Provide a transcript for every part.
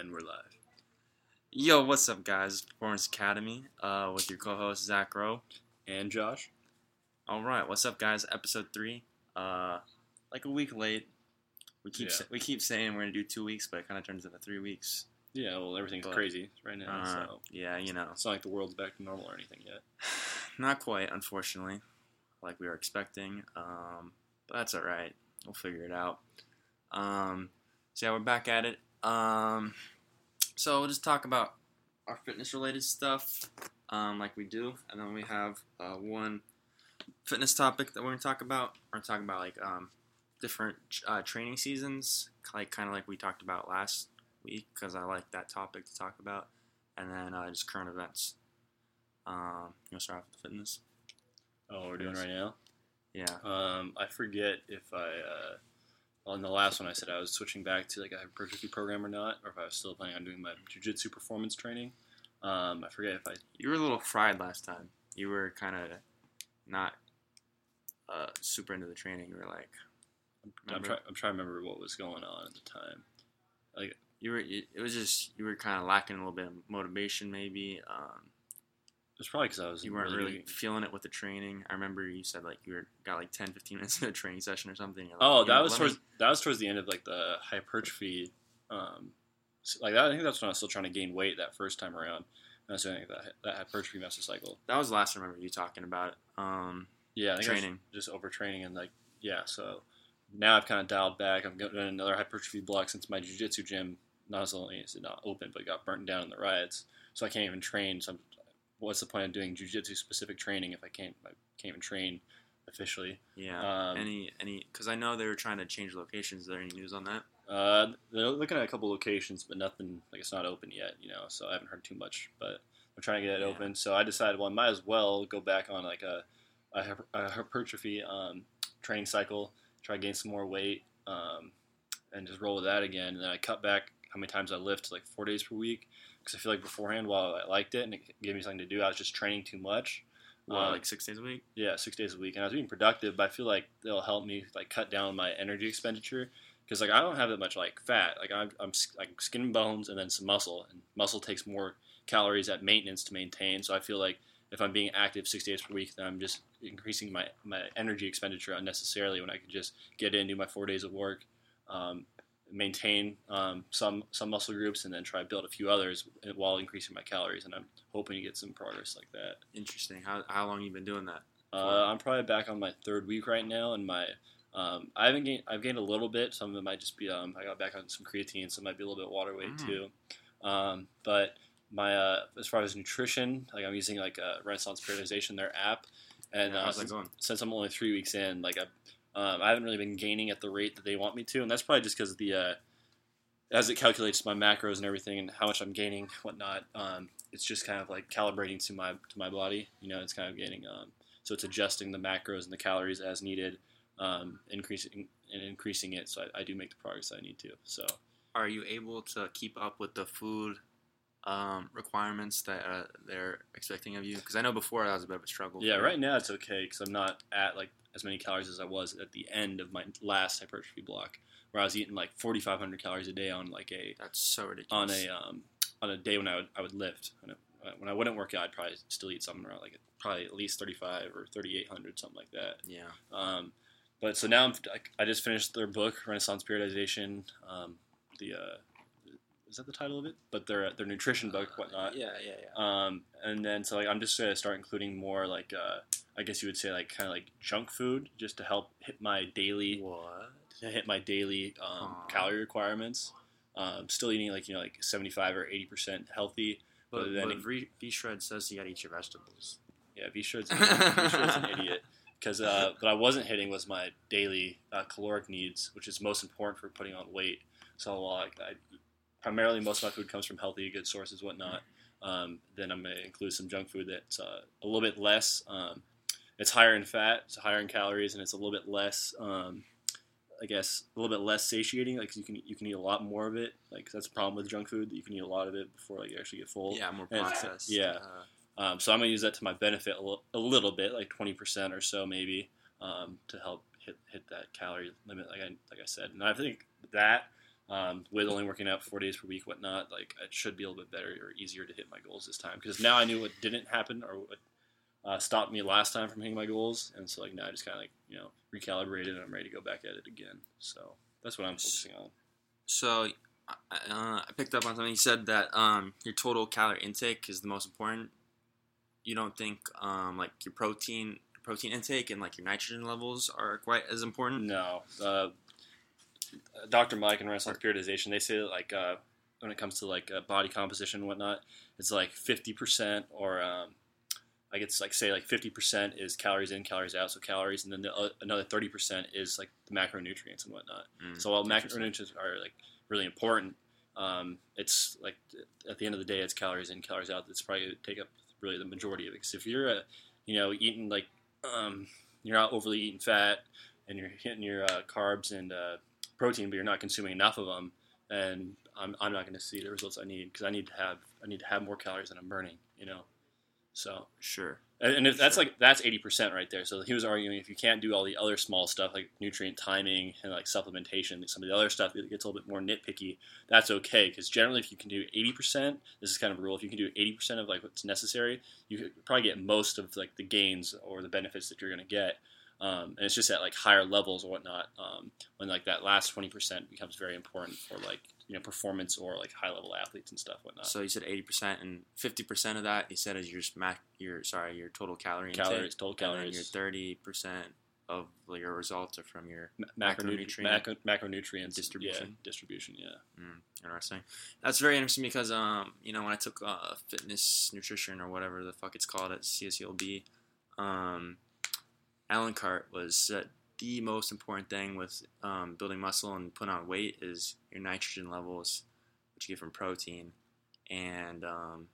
And we're live. Yo, what's up, guys? Performance Academy uh, with your co-host Zach Rowe. And Josh. All right, what's up, guys? Episode three. Uh, like a week late. We keep Yeah. sa- we keep saying we're gonna do two weeks, but it kind of turns into three weeks. Yeah, well, everything's But- crazy right now, Uh, so yeah, you know, it's not like the world's back to normal or anything yet. not quite, unfortunately, like we were expecting. Um, but that's all right. We'll figure it out. Um, so yeah, we're back at it. Um, so we'll just talk about our fitness-related stuff, um, like we do, and then we have uh, one fitness topic that we're gonna talk about. We're gonna talk about like um, different uh, training seasons, like kind of like we talked about last week, because I like that topic to talk about, and then uh, just current events. Um, you want to start off with the fitness? Oh, we're doing right now. Yeah. Um, I forget if I uh, on the last one I said I was switching back to like a hypertrophy program or not, or if I was still planning on doing my jujitsu performance training. Um, I forget if I You were a little fried last time. You were kind of not uh, super into the training. You were like, I'm, try, I'm trying to remember what was going on at the time. Like you were. It was just you were kind of lacking a little bit of motivation, maybe. Um, It was probably because I was you weren't really feeling it with the training. I remember you said like you were got like 10, 15 minutes in a training session or something. Like, Oh, that know, was towards me- that was towards the end of like the hypertrophy. Um, like that, I think that's when I was still trying to gain weight that first time around. And I was doing that that hypertrophy master cycle. that was the last I remember you talking about. Um, Yeah, I think I was training. just overtraining and like yeah. So now I've kind of dialed back. I'm doing another hypertrophy block since my jujitsu gym not only is it not open, but got burnt down in the riots. So I can't even train. So I'm, what's the point of doing jujitsu specific training if I can't I can't even train officially? yeah. Um, any any because I know they were trying to change locations. Is there any news on that? Uh, they're looking at a couple locations, but nothing like it's not open yet, you know. So I haven't heard too much, but I'm trying to get it Yeah. open. So I decided, well, I might as well go back on like a a, a hypertrophy um, training cycle, try to gain some more weight, um, and just roll with that again. And then I cut back how many times I lift like four days per week because I feel like beforehand, while I liked it and it gave me something to do, I was just training too much. Uh, like six days a week? yeah, six days a week, and I was being productive. But I feel like it'll help me like cut down my energy expenditure because like I don't have that much like fat. Like I'm, I'm like skin and bones, and then some muscle, and muscle takes more calories at maintenance to maintain. So I feel like if I'm being active six days per week, then I'm just increasing my my energy expenditure unnecessarily when I could just get in, do my four days of work. Um, maintain um, some some muscle groups and then try to build a few others while increasing my calories and I'm hoping to get some progress like that. Interesting. How how long you been doing that? Uh, I'm probably back on my third week right now, and my um, I haven't gained. I've gained a little bit. Some of it might just be um, I got back on some creatine, so it might be a little bit water weight Mm. too. Um, but my uh, as far as nutrition, like I'm using like a Renaissance Periodization, their app, and Yeah, uh, how's that since, going? since I'm only three weeks in, like I, um, I haven't really been gaining at the rate that they want me to, and that's probably just because the uh, as it calculates my macros and everything and how much I'm gaining, whatnot. Um, it's just kind of like calibrating to my to my body. You know, it's kind of gaining. Um, so it's adjusting the macros and the calories as needed, um, increasing and increasing it. So I, I do make the progress I need to. So Are you able to keep up with the food um, requirements that uh, they're expecting of you? Because I know before that was a bit of a struggle. yeah, right now it's okay because I'm not at like as many calories as I was at the end of my last hypertrophy block, where I was eating like 4,500 calories a day on like a That's so ridiculous on a um, on a day when I would I would lift. When I, when I wouldn't work out, I'd probably still eat something around like probably at least 35 or 3,800, something like that. yeah. Um, but so now I'm, I, I just finished their book, Renaissance Periodization. Um, the uh, is that the title of it? But their their nutrition book, whatnot. Yeah, yeah, yeah. Um, and then so like I'm just gonna start including more like uh, I guess you would say like kind of like junk food, just to help hit my daily What? to hit my daily um, calorie requirements. Um, still eating like you know like 75 or 80 percent healthy. But, But then but V V Shred says you gotta eat your vegetables. Yeah, V Shred's V-Shred's an idiot. Because uh, what I wasn't hitting was my daily uh, caloric needs, which is most important for putting on weight. So like, I, primarily most of my food comes from healthy, good sources, whatnot. Um, then I'm gonna include some junk food that's uh, a little bit less. Um, it's higher in fat, it's higher in calories, and it's a little bit less. Um, I guess a little bit less satiating. Like you can you can eat a lot more of it. Like that's the problem with junk food that you can eat a lot of it before like you actually get full. yeah, more processed. yeah. Uh, Um, so I'm gonna use that to my benefit a, little bit, like 20% or so maybe, um, to help hit hit that calorie limit, like I like I said. And I think that Um, with only working out four days per week, whatnot, like it should be a little bit better or easier to hit my goals this time because now I knew what didn't happen or what uh, stopped me last time from hitting my goals, and so like now I just kind of like you know recalibrated and I'm ready to go back at it again. So that's what I'm focusing on. So uh, I picked up on something. You said that um, your total calorie intake is the most important. You don't think um, like your protein protein intake and like your nitrogen levels are quite as important? No. Uh, Dr. Mike and Renaissance Periodization, they say that like uh, when it comes to like uh, body composition and whatnot, it's like 50% or um, like it's like say like 50% is calories in, calories out, so calories, and then the, uh, another 30% is like the macronutrients and whatnot. Mm, so while macronutrients are like really important, um, it's like at the end of the day, it's calories in, calories out. That's probably take up really the majority of it. Because if you're, uh, you know, eating like um, you're not overly eating fat and you're hitting your uh, carbs and uh, protein, but you're not consuming enough of them, and I'm, I'm not going to see the results I need because I need to have I need to have more calories than I'm burning. You know, so Sure. and, if that's Sure. like that's eighty percent right there. So he was arguing if you can't do all the other small stuff like nutrient timing and like supplementation, some of the other stuff that gets a little bit more nitpicky. That's okay because generally, if you can do eighty percent, this is kind of a rule. If you can do eighty percent of like what's necessary, you probably get most of like the gains or the benefits that you're going to get. Um, and it's just at like higher levels or whatnot um, when like that last twenty percent becomes very important for like you know performance or like high level athletes and stuff whatnot. So you said eighty percent, and fifty percent of that you said is your mac, your sorry, your total calorie calories, intake, total and calories. your thirty percent of your results are from your Ma- macronutri- macronutrient macro- macronutrients distribution. Yeah, distribution. Yeah. Mm, interesting. That's very interesting because um, you know, when I took uh, fitness nutrition or whatever the fuck it's called at CSULB, um, Alan Cart was said the most important thing with um, building muscle and putting on weight is your nitrogen levels, which you get from protein, and um,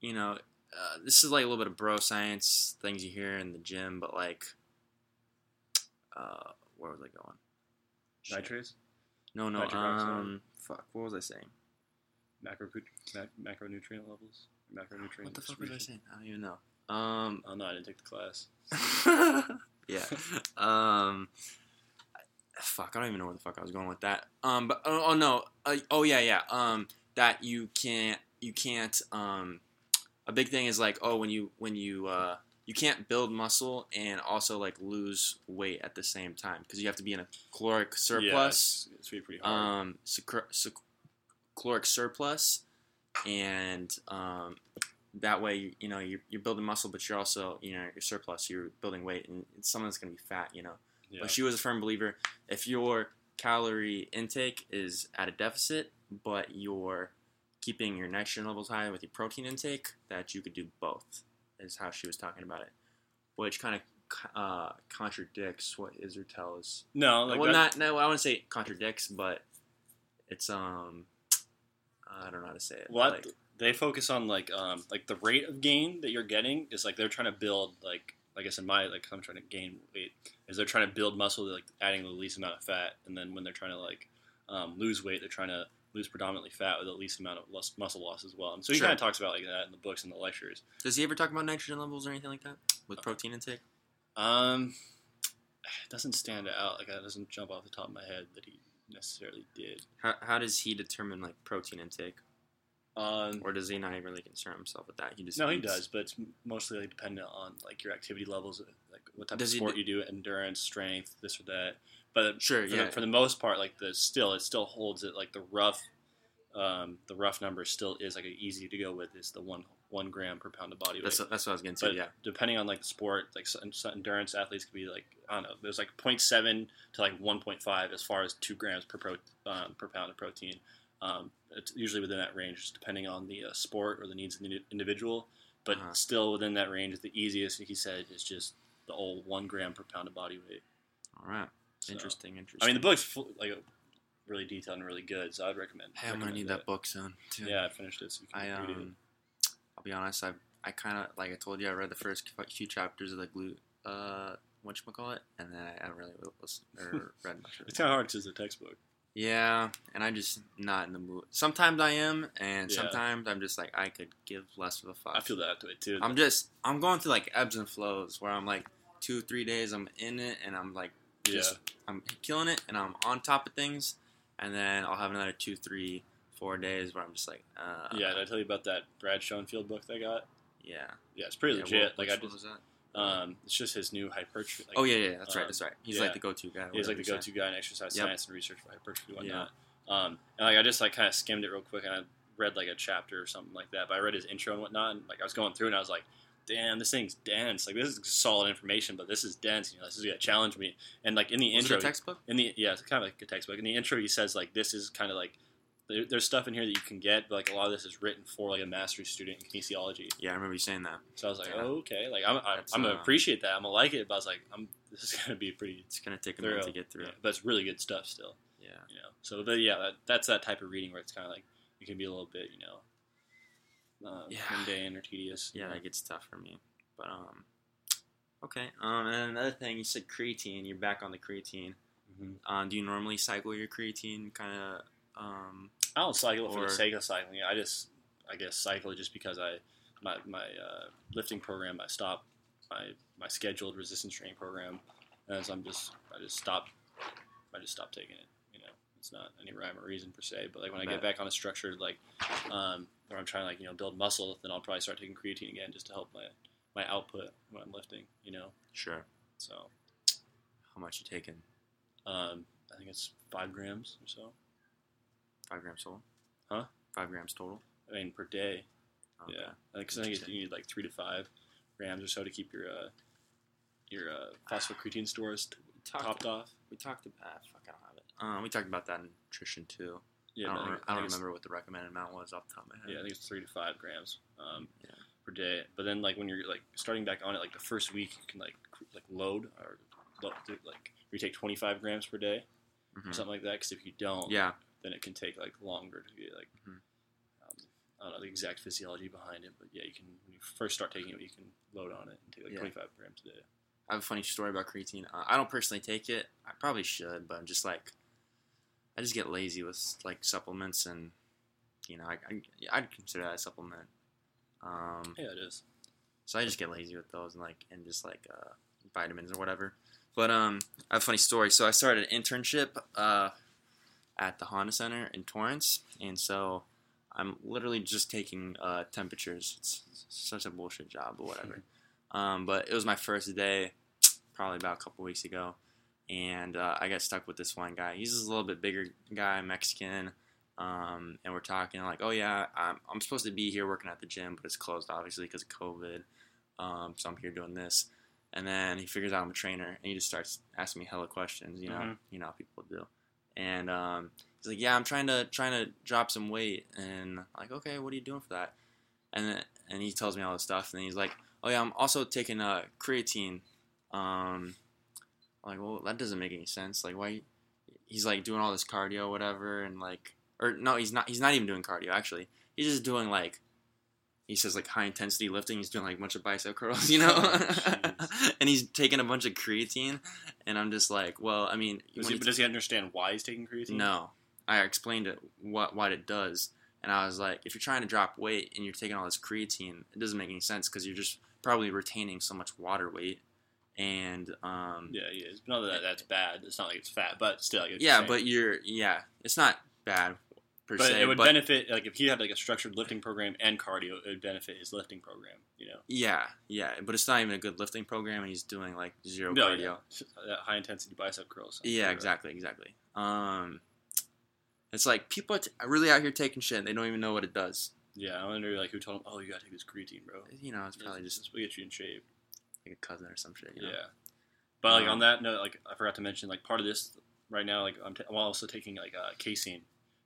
you know, uh, this is like a little bit of bro science things you hear in the gym, but like, uh, where was I going? Shit. Nitrates, No, no. Um, fuck. What was I saying? macro mac- macronutrient levels, macronutrient. What the fuck was I saying? I don't even know. Um, Oh no, I didn't take the class. yeah. Um, fuck. I don't even know where the fuck I was going with that. Um, but oh, oh no. Uh, oh yeah, yeah. Um, that you can't. You can't. Um, a big thing is like, oh, when you when you uh, you can't build muscle and also like lose weight at the same time because you have to be in a caloric surplus. Yeah, it's, it's pretty, pretty hard. um, caloric surplus, and um, that way you know you're, you're building muscle, but you're also you know your surplus. You're building weight, and it's someone that's going to be fat. You know, yeah. but she was a firm believer if your calorie intake is at a deficit, but you're keeping your nitrogen levels high with your protein intake, that you could do both. Is how she was talking about it, which kind of uh, contradicts what Israetel's no, like well, that- not no. I wouldn't say contradicts, but it's um, I don't know how to say it. Well, like, they focus on like um like the rate of gain that you're getting is like they're trying to build like I guess in my like I'm trying to gain weight is they're trying to build muscle like adding the least amount of fat and then when they're trying to like um, lose weight they're trying to lose predominantly fat with the least amount of less muscle loss as well. And so he Sure. kind of talks about like that in the books and the lectures. does he ever talk about nitrogen levels or anything like that with protein intake? Um, it doesn't stand out like that doesn't jump off the top of my head that he necessarily did. How, how does he determine like protein intake, Um, or does he not even really concern himself with that? He just No, he does, but it's mostly like, dependent on like your activity levels, like what type Does of sport do- you do, endurance, strength, this or that. But Sure, for, yeah. the, for the most part, like the still, it still holds it. Like the rough, um, the rough number still is like easy to go with. Is the one one gram per pound of body weight. That's that's what I was getting to. but yeah, depending on like the sport, like endurance athletes could be like I don't know. There's like 0.7 to like 1.5 as far as two grams per pro, um, per pound of protein. Um, it's usually within that range, just depending on the uh, sport or the needs of the individual. But Uh-huh. still within that range, the easiest he said is just the old one gram per pound of body weight. all right, So, interesting, interesting. I mean, the book's full, like really detailed and really good, so I'd recommend. Hey, I'm gonna need that book soon. Too. Yeah, I finished it. So you I can read it. um, I'll be honest. I I kind of like I told you I read the first few chapters of the glue uh what you call it, and then I haven't really listened or read much It's it. kind of hard because it's a textbook. Yeah, and I'm just not in the mood. Sometimes I am, and Yeah. sometimes I'm just like I could give less of a fuck. I feel that way too. I'm just I'm going through like ebbs and flows where I'm like two three days I'm in it and I'm like yeah. I'm killing it and I'm on top of things, and then I'll have another two, three, four days where I'm just like, uh, yeah, did I tell you about that Brad Schoenfeld book I got? yeah. Yeah, it's pretty Yeah, legit. what- like I just, was that? Um, it's just his new hypertrophy. Like, oh yeah, yeah, that's right, um, that's right. He's yeah. like the go-to guy. He's like the go-to guy in exercise Yep. science and research for hypertrophy and whatnot. Um, and like I just like kind of skimmed it real quick and I read like a chapter or something like that. But I read his intro and whatnot, and like I was going through and I was like, "Damn, this thing's dense. Like this is solid information, but this is dense. You know, this is gonna challenge me." And like in the. Was intro, it a textbook? in the yeah, it's kind of like a textbook. In the intro, he says like this is kind of like there, there's stuff in here that you can get, but like a lot of this is written for like a master's student in kinesiology. Yeah, I remember you saying that. So I was like, Yeah. oh, okay, like I'm I, That's, I'm gonna uh, appreciate that. I'm gonna like it, but I was like, I'm this is gonna be pretty It's gonna take a thorough minute to get through. Yeah, but it's really good stuff still. Yeah. You know, so but yeah, that, that's that type of reading where it's kind of like it can be a little bit, you know, uh, Yeah. mundane or tedious. Yeah, that gets tough for me. But um, okay. Um, and another thing, you said creatine. You're back on the creatine. Mhm. Um, do you normally cycle your creatine? Kind of. Um, I don't cycle for the sake of cycling. I just, I guess, cycle just because I, my my uh, lifting program, I stopped my my scheduled resistance training program, and so I'm just, I just stopped, I just stopped taking it. You know, it's not any rhyme or reason per se, but like when I get back on a structured like, um, where I'm trying to like you know build muscle, then I'll probably start taking creatine again just to help my my output when I'm lifting. You know, sure. so How much you taking? um, I think it's five grams or so. Five grams total. Huh? Five grams total. I mean per day. Okay. Yeah, I think, 'cause I think you need like three to five grams or so to keep your uh, your uh, phosphocreatine stores t- talked, topped off. we talked about. Ah, fuck, I don't have it. Um, we talked about that in nutrition too. Yeah, I don't, I re- think- I I don't remember what the recommended amount was off the top of my head. Yeah, I think it's three to five grams um, Yeah. per day. But then like when you're like starting back on it, like the first week you can like like load or like you take 25 grams per day Mhm. or something like that. Because if you don't, Yeah. Then it can take like longer to get like Mhm. um, I don't know the exact physiology behind it, but yeah, you can when you first start taking it, you can load on it and take like Yeah. 25 grams a day. I have a funny story about creatine. Uh, I don't personally take it. I probably should, but I'm just like, I just get lazy with like supplements, and you know, I, I I'd consider that a supplement. Um, Yeah, it is. so I just get lazy with those and like and just like uh, vitamins or whatever. But um, I have a funny story. So I started an internship uh, at the Honda Center in Torrance, and so I'm literally just taking uh, temperatures. It's, such a bullshit job, but whatever. um, but it was my first day, probably about a couple weeks ago, and uh, I got stuck with this one guy. He's a little bit bigger guy, Mexican. Um, and we're talking like, oh yeah, I'm, I'm supposed to be here working at the gym, but it's closed obviously because of COVID. Um, so I'm here doing this. And then he figures out I'm a trainer, and he just starts asking me hella questions. You know, Mhm. you know how people do. And um, he's like, yeah, I'm trying to trying to drop some weight, and I'm like, okay, what are you doing for that? And then, and he tells me all this stuff, and he's like, oh yeah, I'm also taking uh, creatine. Um, I'm like, well, that doesn't make any sense. Like, why? He's like doing all this cardio, whatever, and like, or no, he's not. He's not even doing cardio. Actually, he's just doing like, he says like high intensity lifting. He's doing like a bunch of bicep curls, you know, Oh, and he's taking a bunch of creatine. And I'm just like, well, I mean, Does he, you does he understand why he's taking creatine? no, I explained it what what it does, and I was like, if you're trying to drop weight and you're taking all this creatine, it doesn't make any sense because you're just probably retaining so much water weight, and um, Yeah, he is. Not that that's bad. It's not like it's fat, but still. Get yeah, but you're yeah, it's not bad per but se, it would but benefit like if he had like a structured lifting program and cardio, it would benefit his lifting program. You know, yeah, yeah, but it's not even a good lifting program, and he's doing like zero no, cardio. yeah. High intensity bicep curls. Yeah, exactly, exactly. Um, it's like people are t- really out here taking shit, and they don't even know what it does. Yeah, I wonder like who told him, oh, you gotta take this creatine, bro. You know, it's probably This- just We'll get you in shape. like a cousin or some shit. You know? Yeah, but like Um, on that note, like I forgot to mention, like part of this right now, like I'm, t- I'm also taking like uh, casein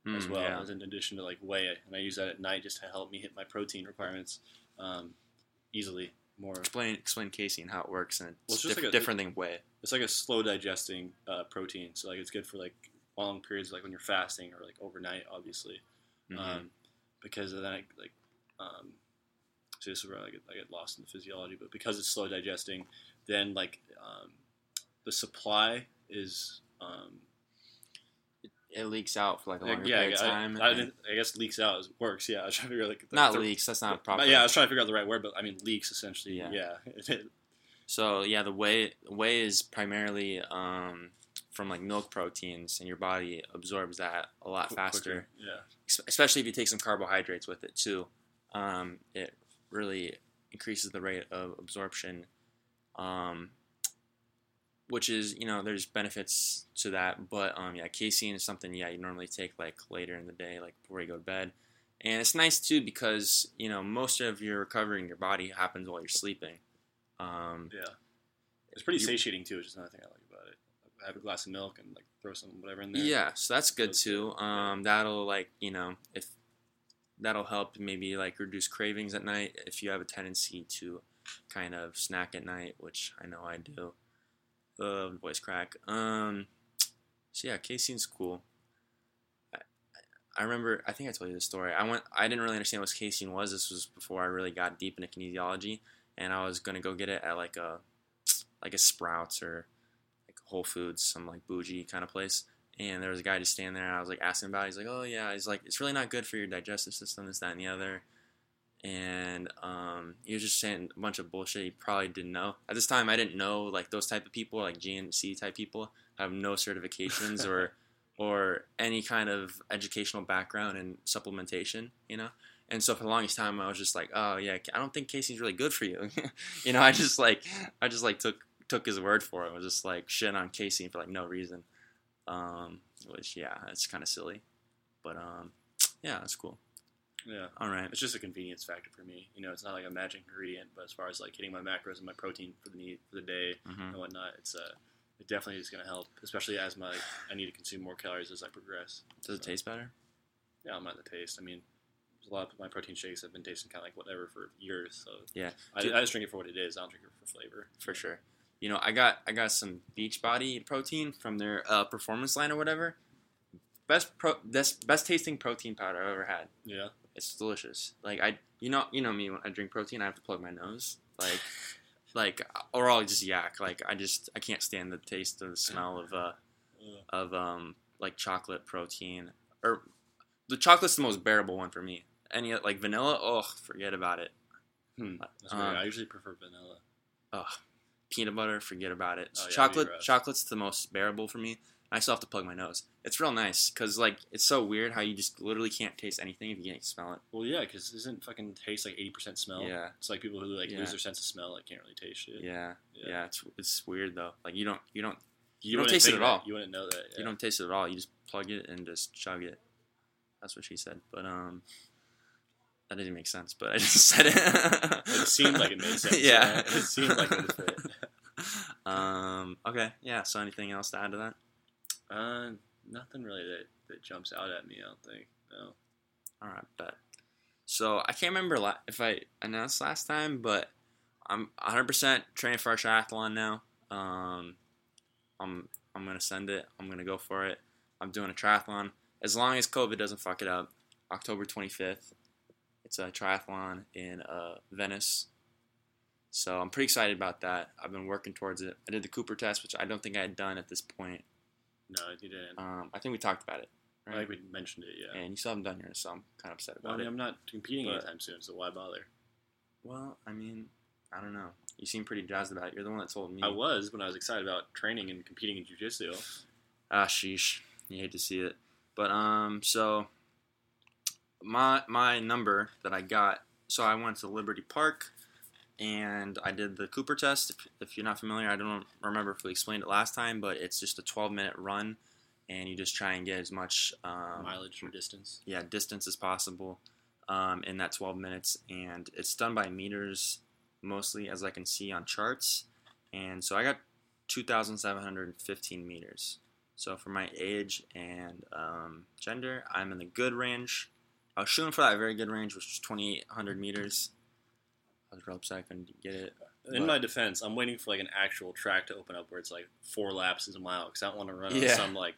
as Mm, well yeah. as in addition to like whey, and I use that at night just to help me hit my protein requirements um, easily more. Explain explain casein how it works, and Well, it's, diff- like a- different than whey. It's like a slow digesting uh, protein, so like it's good for like long periods, like when you're fasting or like overnight, obviously, Mhm. um, because then I like. Um, so this is where I get, I get lost in the physiology, but because it's slow digesting, then like um, the supply is um, it leaks out for like a longer yeah, period of I, time. I, didn't- I guess leaks out is, works. Yeah, I was trying to figure out like the, not the- leaks. That's not proper. yeah, I was trying to figure out the right word, but I mean leaks essentially. Yeah. Yeah, So yeah, the whey whey is primarily um, from like milk proteins, and your body absorbs that a lot faster. quicker, Yeah. Especially if you take some carbohydrates with it too. Um, it really increases the rate of absorption. Um, which is, you know, there's benefits to that, but um, yeah, casein is something yeah you normally take like later in the day, like before you go to bed, and it's nice too because you know most of your recovery in your body happens while you're sleeping. Um, Yeah. It's pretty satiating too, which is another thing I like about it. Have a glass of milk and like throw some whatever in there. Yeah, so that's good too. Um, that'll like you know if that'll help maybe like reduce cravings at night if you have a tendency to kind of snack at night, which I know I do. Uh, voice crack. Um, so yeah, casein's cool. I, I remember. I think I told you the story. I went. I didn't really understand what casein was. This was before I really got deep into kinesiology, and I was gonna go get it at like a like a Sprouts or like Whole Foods, some like bougie kind of place. And there was a guy just standing there, and I was like asking about. it. He's like, "Oh yeah," he's like, "It's really not good for your digestive system, this, that, and the other." And um, he was just saying a bunch of bullshit he probably didn't know. At this time, I didn't know like those type of people, like GNC type people, have no certifications or or any kind of educational background in supplementation, you know. And so for the longest time, I was just like, "Oh yeah, I don't think casein's really good for you," you know. I just like I just like took took his word for it. I was just like shit on casein for like no reason. Um, which yeah, it's kind of silly, but um, yeah, that's cool. Yeah. All right, It's just a convenience factor for me. You know, it's not like a magic ingredient, but as far as like hitting my macros and my protein for the need for the day hmm and whatnot, it's uh, it definitely is going to help, especially as my I need to consume more calories as I progress. does it taste better? Yeah, I'm at the taste. I mean, a lot of my protein shakes have been tasting kind of like whatever for years. So Yeah. I, I just drink it for what it is. I don't drink it for flavor. for sure. You know, I got I got some Beachbody protein from their uh, performance line or whatever. Best pro best best tasting protein powder I've ever had. Yeah. It's delicious. Like I, you know, you know me when I drink protein, I have to plug my nose. Like, like, or I'll just yak. Like I just I can't stand the taste or the smell of uh of um like chocolate protein or the chocolate's the most bearable one for me. Any like vanilla, oh forget about it. Hmm. That's Um. I usually prefer vanilla. Oh, peanut butter, forget about it. Oh, yeah, Chocolate, chocolate's the most bearable for me. I still have to plug my nose. It's real nice because like it's so weird how you just literally can't taste anything if you can't smell it. Well, yeah, because isn't fucking taste like 80% smell? Yeah, It's like people who like Yeah. lose their sense of smell, like can't really taste shit. yeah, Yeah. yeah. It's it's weird though. Like you don't you don't You, don't taste it at all. that. You wouldn't know that. Yeah. you don't taste it at all. You just plug it and just chug it. That's what she said. But um, that didn't make sense. But I just said it. It seemed like it made sense. Yeah, It seemed like it fit. um. Okay. Yeah. So anything else to add to that? Uh, nothing really that, that jumps out at me. I don't think. No. All right, bet. So I can't remember la- if I announced last time, but I'm 100% training for a triathlon now. Um, I'm I'm gonna send it. I'm gonna go for it. I'm doing a triathlon as long as COVID doesn't fuck it up. October 25th. It's a triathlon in uh, Venice. So I'm pretty excited about that. I've been working towards it. I did the Cooper test, which I don't think I had done at this point. No, you didn't. Um, I think we talked about it, I think we mentioned it. Yeah. And you still haven't done yours, so I'm kind of upset Well, I about mean, it. I'm not competing But- anytime soon, so why bother? Well, I mean, I don't know. You seem pretty jazzed about it. You're the one that told me. I was when I was excited about training and competing in jujitsu. Ah, sheesh. You hate to see it. But um, so my my number that I got. So I went to Liberty Park, and I did the Cooper test. If, if you're not familiar, I don't remember if we explained it last time, but it's just a 12 minute run, and you just try and get as much um, Mileage or distance. yeah distance as possible um, in that 12 minutes and it's done by meters mostly as i can see on charts and so i got 2715 meters so for my age and um, gender i'm in the good range i was shooting for that very good range which was 2800 meters i was real upset i couldn't get it In But- my defense, I'm waiting for like an actual track to open up where it's like four laps is a mile because I don't want to run Yeah. on some like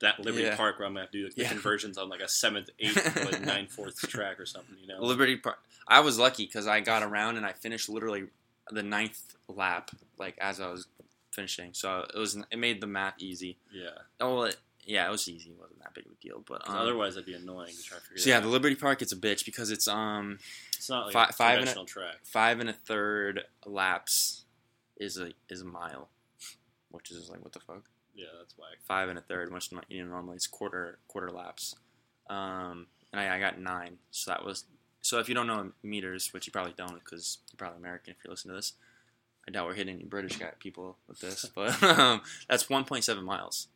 that Liberty Yeah. Park where I'm gonna have to do like, the Yeah. conversions on like a seventh, eighth, like nine fourths track or something. You know, Liberty Park. I was lucky because I got around and I finished literally the ninth lap, like as I was finishing. So it was it made the math easy. yeah. Oh, it, yeah, it was easy. It wasn't that big of a deal. but um, otherwise, that'd be annoying to try to figure. so yeah, that the. Liberty Park it's a bitch because it's um it's not like fi- a five and a- track. five and a third laps is a is a mile, which is like what the fuck. Yeah, that's why. five and a third, which you know normally it's quarter quarter laps. Um, and I, I got nine, so that was so. If you don't know meters, which you probably don't, because you're probably American if you listen to this, I doubt we're hitting any British guy people with this, but um, that's 1.7 miles.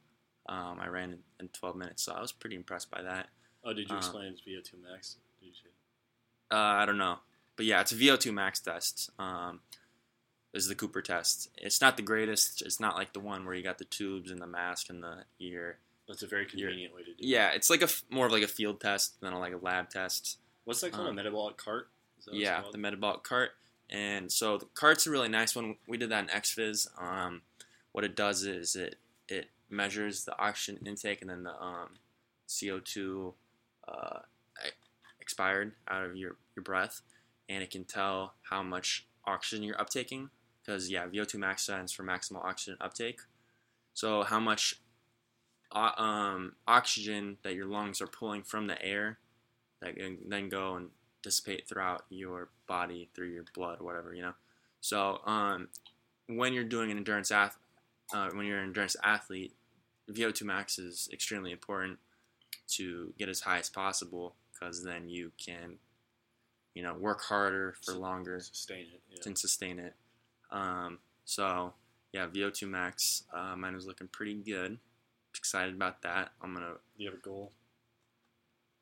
Um, I ran in, in 12 minutes, so I was pretty impressed by that. Oh, did you Uh, explain it's VO2 max? Did you say? Uh, I don't know, but yeah, it's a VO2 max test. Um, is the Cooper test. It's not the greatest. It's not like the one where you got the tubes and the mask and the ear. That's a very convenient way to do it. Yeah, it's like a more of like a field test than a, like a lab test. What's that called? Um, a metabolic cart? Yeah, the metabolic cart. And so the cart's a really nice one. We did that in XFiz. Um, what it does is it it measures the oxygen intake and then the um, CO2 uh, expired out of your, your breath, and it can tell how much oxygen you're uptaking. Because yeah, VO2 max stands for maximal oxygen uptake. So how much o- um, oxygen that your lungs are pulling from the air that can then go and dissipate throughout your body through your blood whatever you know so um, when you're doing an endurance ath- uh, when you're an endurance athlete vo2 max is extremely important to get as high as possible because then you can you know work harder for longer Sustain it. Yeah. and sustain it um, so yeah vo2 max uh, mine was looking pretty good excited about that i'm gonna Do you have a goal?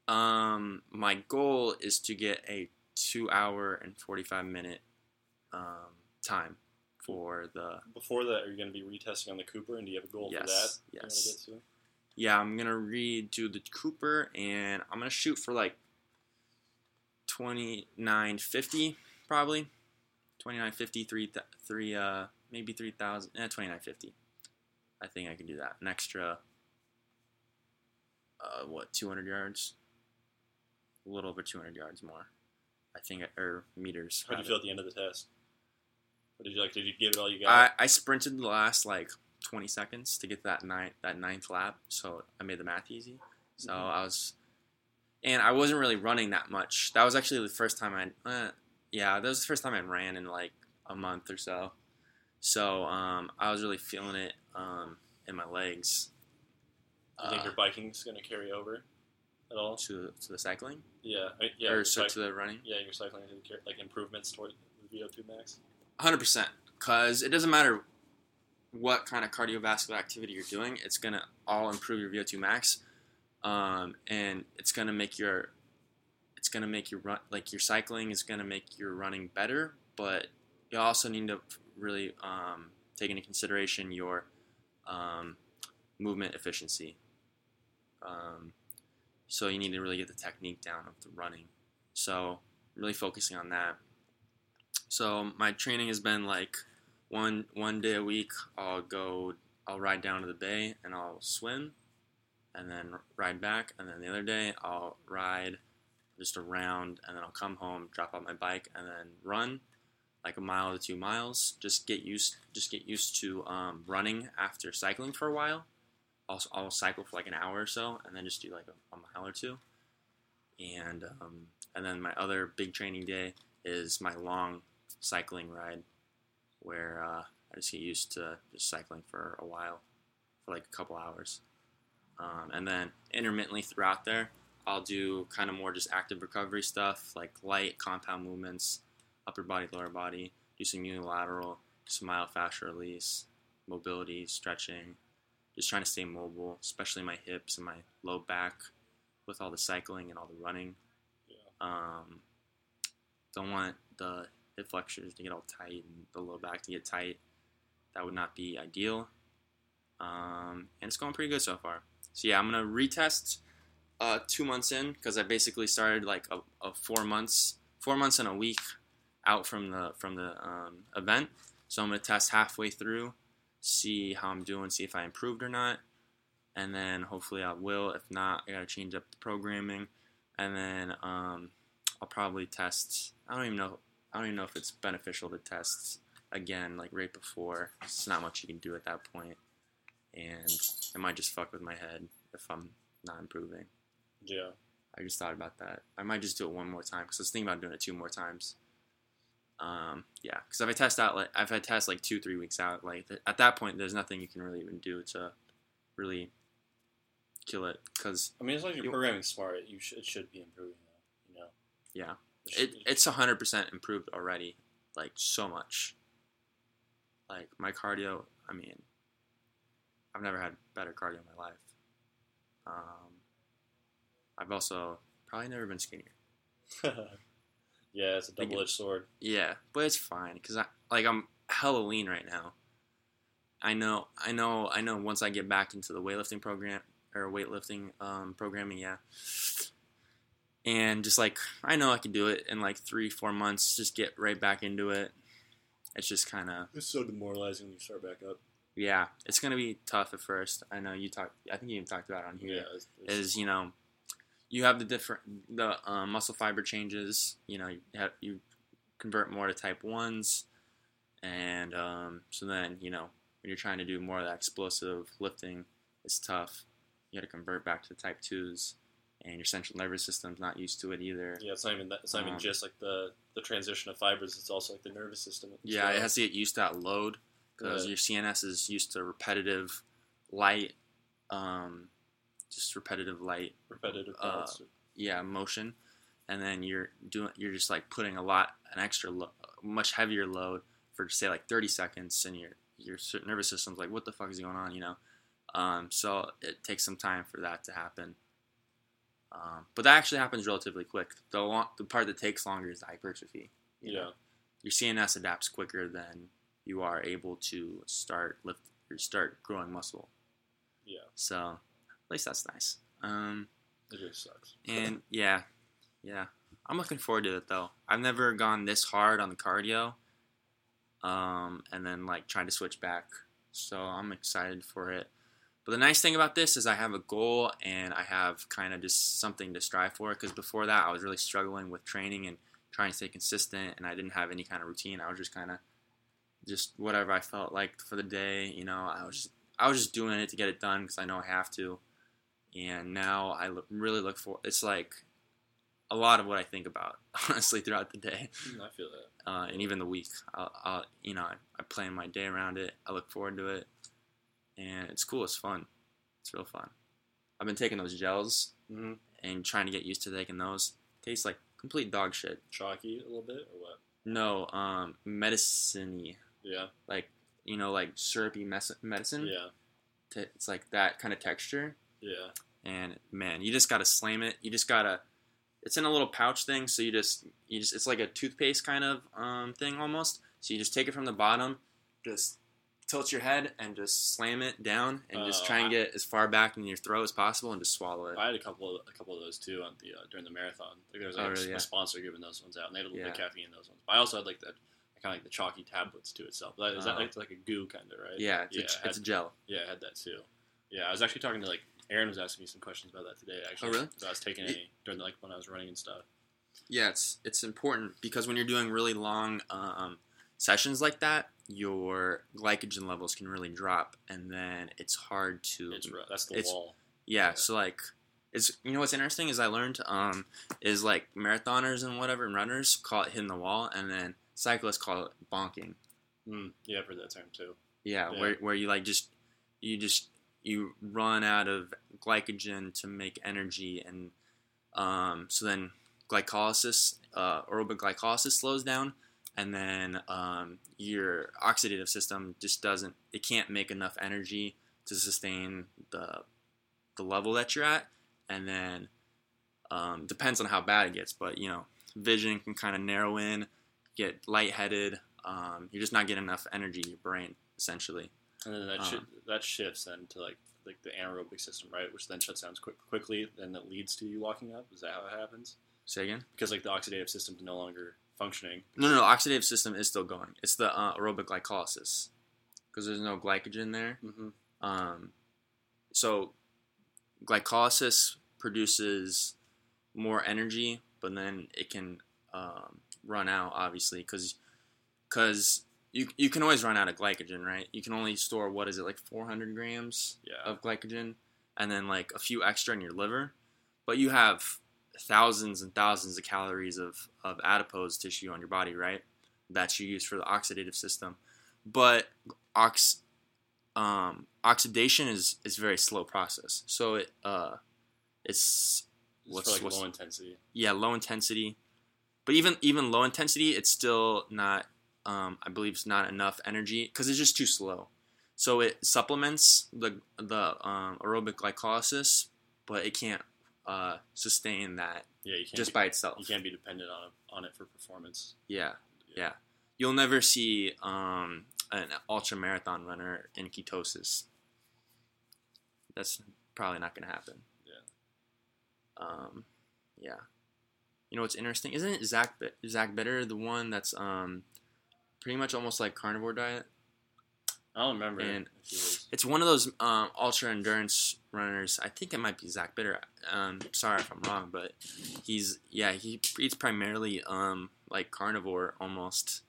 um, my goal is to get a two hour and 45 minute um, time for the. Before that, are you going to be retesting on the Cooper, and do you have a goal for that? Yes, yes. to? Yeah, I'm going to redo the Cooper and I'm going to shoot for like 2950 probably. 2950, three, three uh, maybe 3000, eh, 2950. I think I can do that. An extra, uh, what, 200 yards? A little over 200 yards more. I think, or meters. How do you feel at the end of the test? Did you like? Did you give it all you got? I, I sprinted the last like 20 seconds to get to that ninth that ninth lap, so I made the math easy. So Mhm. I was, and I wasn't really running that much. That was actually the first time I, uh, yeah, that was the first time I ran in like a month or so. So um, I was really feeling it um, in my legs. you think uh, your biking's going to carry over at all? to to the cycling Yeah, I, yeah. or so cyc- to the running? yeah, your cycling gonna like improvements toward the VO2 max. Hundred percent, because it doesn't matter what kind of cardiovascular activity you're doing; it's gonna all improve your VO2 max, um, and it's gonna make your it's gonna make your run like your cycling is gonna make your running better. But you also need to really um, take into consideration your um, movement efficiency. Um, so you need to really get the technique down of the running. So really focusing on that. So my training has been like one one day a week. I'll go, I'll ride down to the bay and I'll swim, and then ride back. And then the other day I'll ride just around, and then I'll come home, drop out my bike, and then run like a mile to two miles. Just get used, just get used to um, running after cycling for a while. I'll, I'll cycle for like an hour or so, and then just do like a, a mile or two. And um, and then my other big training day is my long cycling ride where uh, I just get used to just cycling for a while, for like a couple hours. Um, and then intermittently throughout there, I'll do kind of more just active recovery stuff like light compound movements, upper body, lower body, do some unilateral, some myofascial release, mobility, stretching, just trying to stay mobile, especially my hips and my low back with all the cycling and all the running. Yeah. Um, don't want the hip flexors to get all tight and the low back to get tight. That would not be ideal. Um, and it's going pretty good so far. So yeah, I'm gonna retest uh, two months in because I basically started like a, a four months, four months and a week out from the from the um, event. So I'm gonna test halfway through, see how I'm doing, see if I improved or not, and then hopefully I will. If not, I gotta change up the programming, and then um, I'll probably test. I don't even know. I don't even know if it's beneficial to test again, like right before. It's not much you can do at that point, and it might just fuck with my head if I'm not improving. Yeah. I just thought about that. I might just do it one more time because I was thinking about doing it two more times. Um, yeah, because if I test out, like if I test like two, three weeks out, like th- at that point, there's nothing you can really even do to really kill it because I mean, as long as you're You- programming smart, you should, it should be improving. Though, you know. Yeah. It, it's hundred percent improved already, like so much. Like my cardio, I mean, I've never had better cardio in my life. Um, I've also probably never been skinnier. yeah, it's a double edged sword. Yeah, but it's fine because I like I'm hella lean right now. I know, I know, I know. Once I get back into the weightlifting program or weightlifting um, programming, yeah, and just like I know I can do it in like three, four months. Just get right back into it. It's just kind of It's so demoralizing when you start back up. yeah. It's gonna be tough at first. I know you talked. I think you even talked about it on here. Yeah, it's, it's, is you know you have the different the um, muscle fiber changes you know you have you convert more to type ones and um, so then you know when you're trying to do more of that explosive lifting it's tough you got to convert back to type twos and your central nervous system's not used to it either yeah, it's not even that. It's not Um, just like the the transition of fibers. It's also like the nervous system. yeah well. it has to get used to that load because your cns is used to repetitive light um, just repetitive light repetitive uh, yeah motion and then you're doing you're just like putting a lot an extra lo- much heavier load for say like 30 seconds and your your nervous system's like what the fuck is going on you know um, so it takes some time for that to happen um, but that actually happens relatively quick the long, the part that takes longer is the hypertrophy you yeah, know? your CNS adapts quicker than you are able to start lift or start growing muscle yeah, so at least that's nice um, it just sucks. and yeah, yeah, I'm looking forward to it though. I've never gone this hard on the cardio, um, and then like tried to switch back. So I'm excited for it. But the nice thing about this is I have a goal and I have kind of just something to strive for. Because before that, I was really struggling with training and trying to stay consistent, and I didn't have any kind of routine. I was just kind of just whatever I felt like for the day. You know, I was just, I was just doing it to get it done because I know I have to and now I look, really look for. It's like a lot of what I think about honestly throughout the day, Mm, I feel that. uh, and even the week. I'll, I'll you know I, I plan my day around it. I look forward to it, and it's cool. It's fun. It's real fun. I've been taking those gels Mm-hmm. and trying to get used to taking those. Tastes like complete dog shit. Chalky a little bit or what? No, um, medicine-y. Yeah, like you know, like syrupy mes- medicine. yeah, T- It's like that kind of texture. yeah. and man, you just gotta slam it. You just gotta. It's in a little pouch thing, so you just you just it's like a toothpaste kind of um, thing almost. So you just take it from the bottom, just tilt your head and just slam it down, and just Oh, try and get as far back in your throat as possible, and just swallow it. I had a couple of a couple of those too on the uh, during the marathon. Like there was Oh, really? a Yeah. sponsor giving those ones out, and they had a little bit of caffeine in those ones. But I also had like that kind of like the chalky tablets to itself. That, is that Oh. like like a goo kind of right? yeah, it's, yeah, a, I it's a gel. yeah, I had that too. Yeah, I was actually talking to like Aaron was asking me some questions about that today. Actually, Oh, really? I was taking a during like when I was running and stuff. Yeah, it's it's important because when you're doing really long um, sessions like that, your glycogen levels can really drop, and then it's hard to It's rough. That's the It's- wall. Yeah, Yeah. so like it's you know what's interesting is I learned um is like marathoners and whatever and runners call it hitting the wall and then cyclists call it bonking. Mm, yeah, I've heard that term too. Yeah, Yeah. where where you like just you just you run out of glycogen to make energy and um so then glycolysis uh aerobic glycolysis slows down and then um, your oxidative system just doesn't it can't make enough energy to sustain the the level that you're at and then um, depends on how bad it gets but you know vision can kind of narrow in get lightheaded um, you're just not getting enough energy in your brain essentially And then that shi that shifts then to like like the anaerobic system, right? Which then shuts down quick, quickly, and that leads to you walking up. Is that how it happens? say again Because like the oxidative system is no longer functioning. no no, no oxidative system is still going it's the uh, aerobic glycolysis because there's no glycogen there Mm-hmm. Um, so glycolysis produces more energy, but then it can um, run out obviously because because you you can always run out of glycogen, right? You can only store what is it like 400 grams Yeah. of glycogen, and then like a few extra in your liver, but you have thousands and thousands of calories of of adipose tissue on your body, right? That you use for the oxidative system, but ox um, oxidation is is a very slow process. So it uh, it's what's, for like what's low intensity. yeah low intensity, but even even low intensity, it's still not. Um, I believe it's not enough energy because it's just too slow. So it supplements the the um, aerobic glycolysis, but it can't uh, sustain that Yeah, just be, by itself. you can't be dependent on it, on it for performance. Yeah, yeah. You'll never see um, an ultra marathon runner in ketosis. That's probably not going to happen. Yeah. Um, yeah. You know what's interesting? Isn't it Zach Zach Bitter the one that's um, pretty much almost like carnivore diet? I don't remember. And- if he was- It's one of those um, ultra endurance runners. I think it might be Zach Bitter. Um, sorry if I'm wrong, but he's yeah he eats primarily um, like carnivore almost.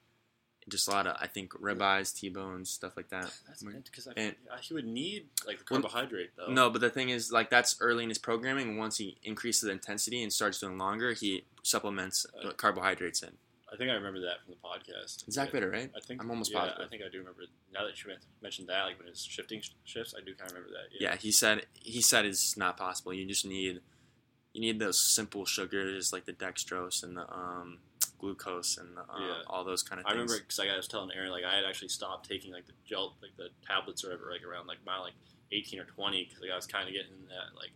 Just a lot of I think ribeyes, T-bones, stuff like that. That's Weird. because And- he would need like the Well, carbohydrate though. No, but the thing is, like that's early in his programming. Once he increases the intensity and starts doing longer, he supplements uh, carbohydrates in. I think I remember that from the podcast. Zach Bitter, right? I think I'm almost yeah, positive. I think I do remember. Now that you mentioned that, like when it's shifting sh- shifts, I do kind of remember that. Yeah. Yeah, he said he said it's not possible. You just need you need those simple sugars like the dextrose and the um, glucose and the, um, Yeah. all those kind of I remember because like, I was telling Aaron, like I had actually stopped taking like the gel, like the tablets or whatever, like around like mile like eighteen or twenty, because like I was kind of getting that like,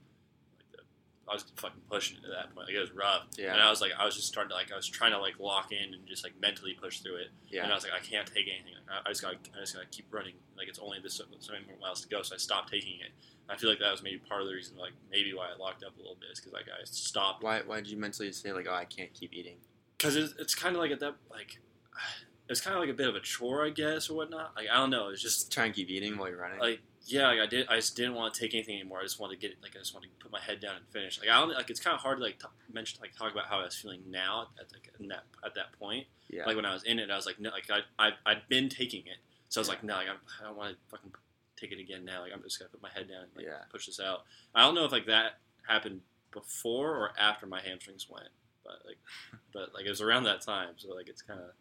I was fucking pushing it to that point. Like it was rough, Yeah. and I was like, I was just starting to like, I was trying to like lock in and just like mentally push through it. yeah, And I was like, I can't take anything. I, I just got, I just got to keep running. Like it's only this so many more miles to go, so I stopped taking it. I feel like that was maybe part of the reason, like maybe why I locked up a little bit, is because like I stopped. why why did you mentally say like oh I can't keep eating? Because it's, it's kind of like at that like, it's kind of like a bit of a chore, I guess, or whatnot. Like I don't know. It's just Just try and keep eating while you're running. like yeah, like I did. I just didn't want to take anything anymore. I just wanted to get it. Like I just wanted to put my head down and finish. Like I don't like. It's kind of hard to like t- mention like talk about how I was feeling now at like in that at that point. yeah, Like when I was in it, I was like, no, like I I I'd been taking it, so I was Yeah. like, no, like, I'm, I don't want to fucking take it again now. Like I'm just gonna put my head down and like Yeah. push this out. I don't know if like that happened before or after my hamstrings went, but like, but like it was around that time. So like it's kind of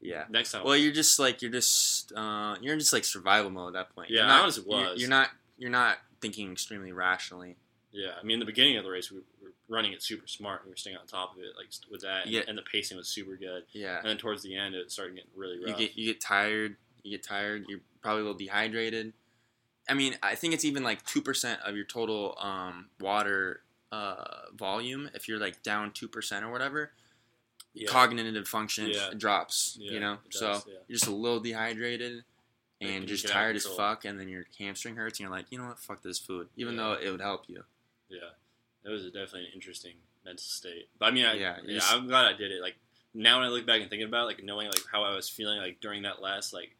yeah. next time. Well, you're just like you're just uh, you're in just like survival mode at that point. Yeah, you're not, honestly you're- was. You're not you're not thinking extremely rationally. Yeah, I mean, in the beginning of the race, we were running it super smart. And We were staying on top of it, like with that, and, Yeah. and the pacing was super good. Yeah, And then towards the end, it started getting really you rough. get you get tired. You get tired. You're probably a little dehydrated. I mean, I think it's even like two percent of your total um, water uh, volume. If you're like down two percent or whatever, yeah. cognitive function Yeah. drops. Yeah, you know, so does, you're just a little dehydrated and just get out of tired as fuck, and then your hamstring hurts, and you're like, you know what, fuck this food, even though it would help you. Yeah, it was definitely an interesting mental state. But I mean, I, yeah, yeah I'm glad I did it. Like now, when I look back and thinking about, it, like knowing like how I was feeling like during that last like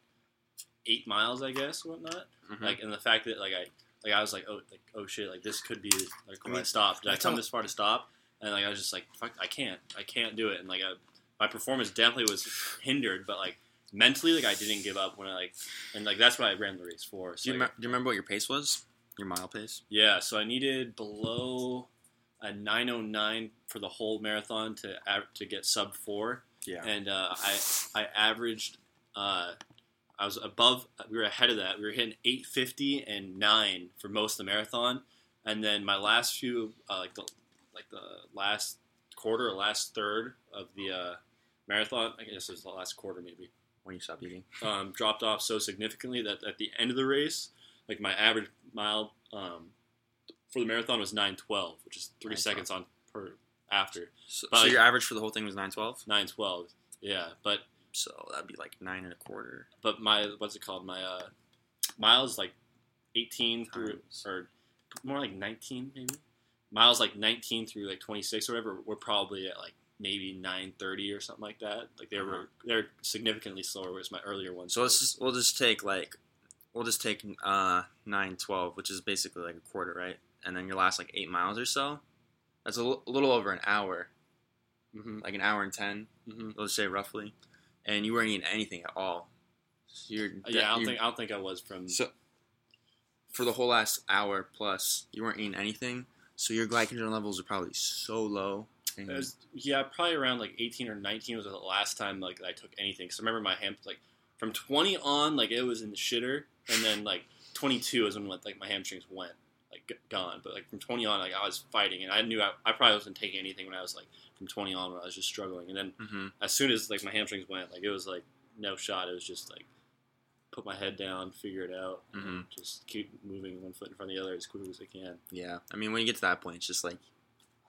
eight miles, I guess, whatnot. Mhm. Like, and the fact that like I like I was like, oh, like oh shit, like this could be like when I, mean, stopped. Did I come this far to stop? And like I was just like, fuck, I can't, I can't do it. And like I, my performance definitely was hindered, but like mentally, like I didn't give up when I like, and like that's what I ran the race for. do, you like, remem- do you remember what your pace was? Your mile pace? yeah, so I needed below a 909 for the whole marathon to to get sub four, Yeah. and uh, I I averaged. Uh, I was above. We were ahead of that. We were hitting 850 and nine for most of the marathon, and then my last few, uh, like the like the last quarter or last third of the uh, marathon. I guess it was the last quarter maybe when you stop eating. um, dropped off so significantly that at the end of the race, like my average mile um, for the marathon was 912, which is three 9:12. seconds on per after So, so like- your average for the whole thing was nine twelve. 912. Yeah, but So that'd be like nine and a quarter. but my what's it called? My uh, miles like 18 through or more like 19 maybe. Miles like 19 through like 26 or whatever were probably at like maybe 930 or something like that. Like they were Uh-huh. they're significantly slower. Whereas my earlier ones. So let's just we'll just take like we'll just take uh nine twelve, which is basically like a quarter, right? And then your last like eight miles or so. That's a little over an hour, Mhm, like an hour and ten. mhm. Let's say roughly, and you weren't eating anything at all. So you're Yeah, I don't think I don't think I was from so. For the whole last hour plus, you weren't eating anything, so your glycogen levels are probably so low. Was, yeah, probably around like 18 or 19 was the last time like I took anything. Cause I remember my ham like from 20 on, like it was in the shitter, and then like 22 is when like my hamstrings went like gone. But like from 20 on, like I was fighting, and I knew I, I probably wasn't taking anything when I was like from 20 on when I was just struggling. And then hmm as soon as like my hamstrings went, like it was like no shot. It was just like put my head down, figure it out, Mhm. just keep moving one foot in front of the other as quickly as I can. Yeah. I mean, when you get to that point, it's just like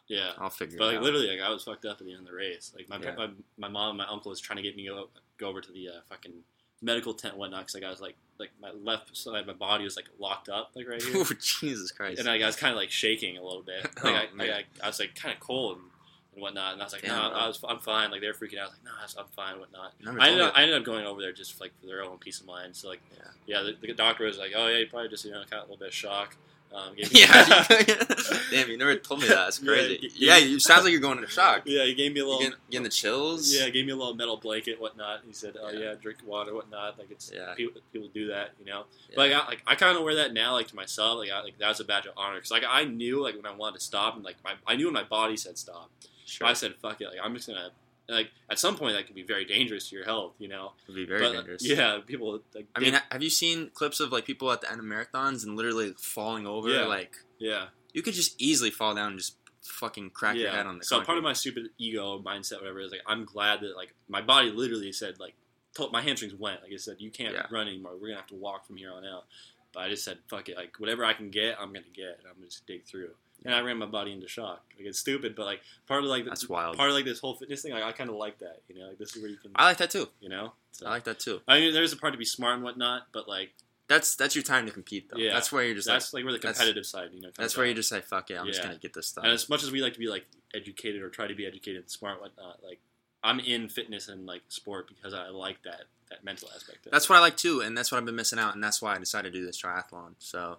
Yeah. I'll figure But it like out. literally, like I was fucked up at the end of the race. Like my Yeah. my, my mom and my uncle was trying to get me go, go over to the uh, fucking medical tent and whatnot because like I was like like my left side of my body was like locked up like right here, Oh, Jesus Christ. and like, I was kind of like shaking a little bit. Like, Oh, I, like, I, I was like kind of cold and, and whatnot, and I was like, no. I was I'm fine. Like they're freaking out. I was like, no, was- I'm fine, whatnot. I ended, up, I ended up going over there just like for their own peace of mind. So like Yeah. yeah, the, the doctor was like, oh yeah, you probably just you know of a little bit of shock. Um, gave me- Yeah. Damn, you never told me that. That's Yeah, crazy. Yeah, yeah. you sounds like you're going into shock. yeah, he gave me a little. getting, getting the chills? Yeah, gave me a little metal blanket, whatnot. He said, "Oh Yeah. yeah, drink water, whatnot." Like it's Yeah. people, people do that, you know. Yeah. But like I, like I kind of wear that now, like to myself, like I, like that's a badge of honor because like I knew like when I wanted to stop and like my, I knew when my body said stop. Sure. I said, "Fuck it," like I'm just gonna like at some point that could be very dangerous to your health, you know. It would be very but, dangerous. Yeah, people like. I mean, have you seen clips of like people at the end of marathons and literally falling over? Yeah. Like yeah, you could just easily fall down and just fucking crack yeah. your head on the. so concrete. part of my stupid ego mindset, whatever, is like I'm glad that like my body literally said like told, my hamstrings went. Like I said, you can't Yeah. run anymore. We're gonna have to walk from here on out. But I just said, fuck it. Like whatever I can get, I'm gonna get. And I'm gonna just dig through. And I ran my body into shock. Like it's stupid, but like part of like the, That's wild. part of like this whole fitness thing. Like, I kind of like that. You know, like this is where you can. I like that too. you know. So, I like that too. I mean, there's a part to be smart and whatnot, but like That's that's your time to compete though. Yeah. That's where you're just like, that's like where the competitive side, you know. That's where out. you just say fuck it. I'm just gonna get this stuff. And as much as we like to be like educated or try to be educated and smart, whatnot, like I'm in fitness and like sport because I like that that mental aspect. Of That's it. what I like too, and that's what I've been missing out, and that's why I decided to do this triathlon. So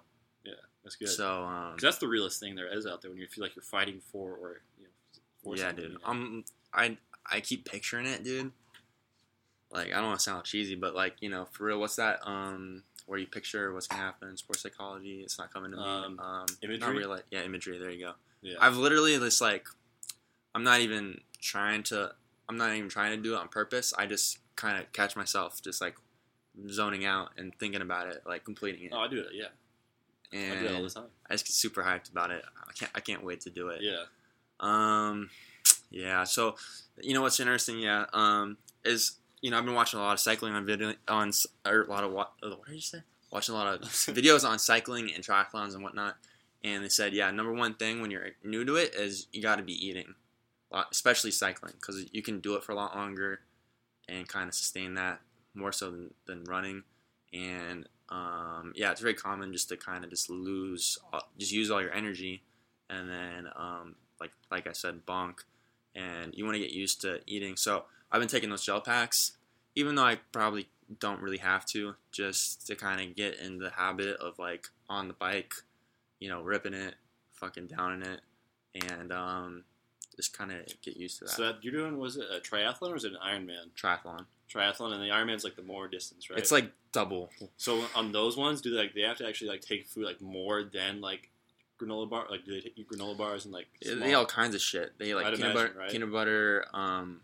that's good. so um, that's the realest thing there is out there when you feel like you're fighting for or you know. For yeah, dude. you know? Um, I I keep picturing it, dude. Like I don't want to sound cheesy, but like you know, for real, what's that? Um, where you picture what's gonna happen? Sports psychology. It's not coming to me. Um, Um, imagery? Not real. Like, yeah, imagery. There you go. yeah. I've literally just like, I'm not even trying to. I'm not even trying to do it on purpose. I just kind of catch myself just like zoning out and thinking about it, like completing it. oh, I do it. Yeah, I do it all the time. I just get super hyped about it. I can't. I can't wait to do it. Yeah. Um, yeah. So, you know what's interesting? Yeah. Um, is you know I've been watching a lot of cycling on video on or a lot of what? What did you say? Watching a lot of videos on cycling and triathlons and whatnot. And they said, yeah, number one thing when you're new to it is you got to be eating, a lot- especially cycling, because you can do it for a lot longer and kind of sustain that more so than, than running. And um, yeah, it's very common just to kind of just lose, all- just use all your energy, and then um, like like I said, bonk. And you want to get used to eating. So I've been taking those gel packs, even though I probably don't really have to, just to kind of get in the habit of like on the bike, you know, ripping it, fucking downing it, and um, just kind of get used to that. So that you're doing was it a triathlon or was it an Ironman? Triathlon. Triathlon and the Ironman's like the more distance, right? It's like double. so on those ones, do they like they have to actually like take food like more than like granola bar? Like do they eat granola bars and like They eat all kinds of shit. They eat like I'd peanut imagine, butter, right? peanut butter, um,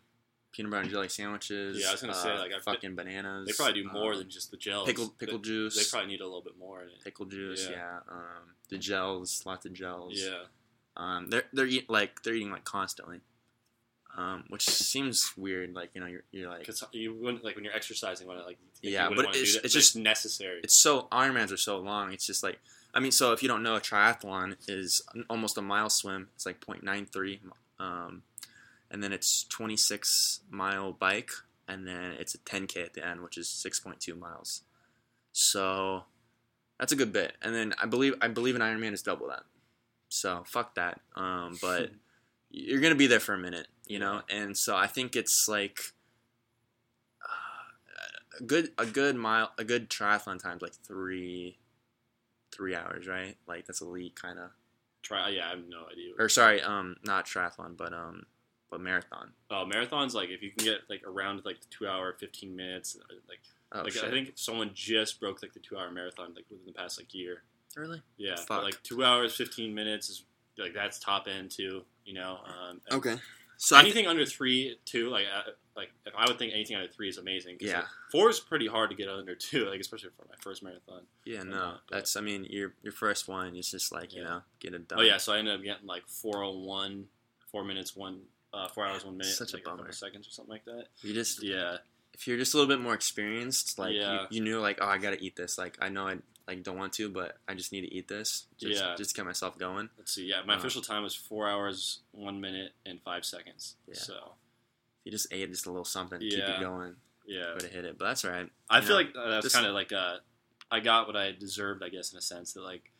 peanut butter and jelly sandwiches. Yeah, I was gonna say, uh, like, I've- fucking bananas. They probably do more um, than just the gels. pickle pickle they, juice. They probably need a little bit more in it. pickle juice. Yeah. Yeah. Um, the gels, lots of gels. Yeah. Um, they're they're eat, like they're eating like constantly. Um, which seems weird. Like you know, you're, you're like Because you wouldn't like when you're exercising, when like Yeah, but it's- that, it's just- necessary. it's so Ironmans are so long. It's just like I mean, so if you don't know, a triathlon is almost a mile swim. It's like 0.93, um, and then it's 26 mile bike, and then it's a 10k at the end, which is 6.2 miles. So that's a good bit. And then I believe I believe an Ironman is double that. So fuck that. Um, but you're gonna be there for a minute, you know. And so I think it's like uh, a good a good mile a good triathlon time's like three three hours, right? Like that's elite kind of. Try. Yeah, I have no idea. Or sorry, um, not triathlon, but um, but marathon. Oh, marathons like if you can get like around like the two hour, fifteen minutes, uh, like Oh like shit! I think someone just broke like the two hour marathon like within the past like year. really? Yeah, but, like two hours, fifteen minutes is like that's top end too. You know. Um, Okay. So I anything under three, two, like uh, like if I would think anything under three is amazing. Yeah. like, four is pretty hard to get under two, like especially for my first marathon. yeah, no, that's I mean your your first one is just like you know get it done. Oh yeah, so I ended up getting like 401, four minutes, one, uh, four hours, one minute, Such a like couple bummer. seconds or something like that. you just Yeah, if you're just a little bit more experienced, like Yeah. you, you knew like oh I gotta eat this. Like I know I like don't want to, but I just need to eat this. Just, Yeah. just to get myself going. let's see. Yeah, my Uh, official time was four hours, one minute, and five seconds. Yeah. So If you just ate just a little something, to keep Yeah. it going, yeah, would have hit it. But that's all right. I you feel know, like uh, that's kind of like uh, I got what I deserved, I guess, in a sense that like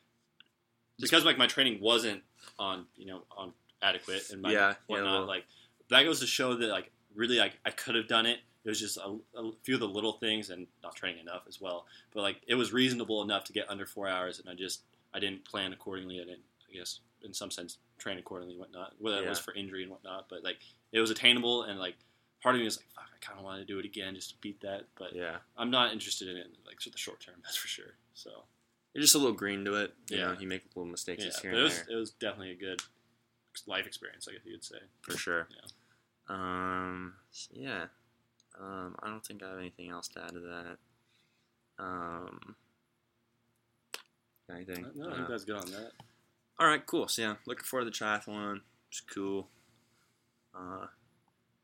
Just- because like my training wasn't on you know on adequate and my Yeah, yeah, whatnot. well- like that goes to show that like really like I could have done it. It was just a, a few of the little things and not training enough as well. But like it was reasonable enough to get under four hours, and I just I didn't plan accordingly. I didn't I guess in some sense train accordingly and whatnot. Whether it was for injury and whatnot, but like it was attainable and like. Part of me was like, "Fuck! I kind of want to do it again just to beat that." But yeah, I'm not interested in it like for the short term. That's for sure. So you're just a little green to it. You Yeah. know, you make little mistakes yeah, here it and was there it was definitely a good life experience, I guess you'd say. for sure. Yeah. Um, yeah. Um, I don't think I have anything else to add to that. Um, anything? No, I Uh, that's good on that. All right, cool. So yeah, looking forward to the triathlon. It's cool. Uh,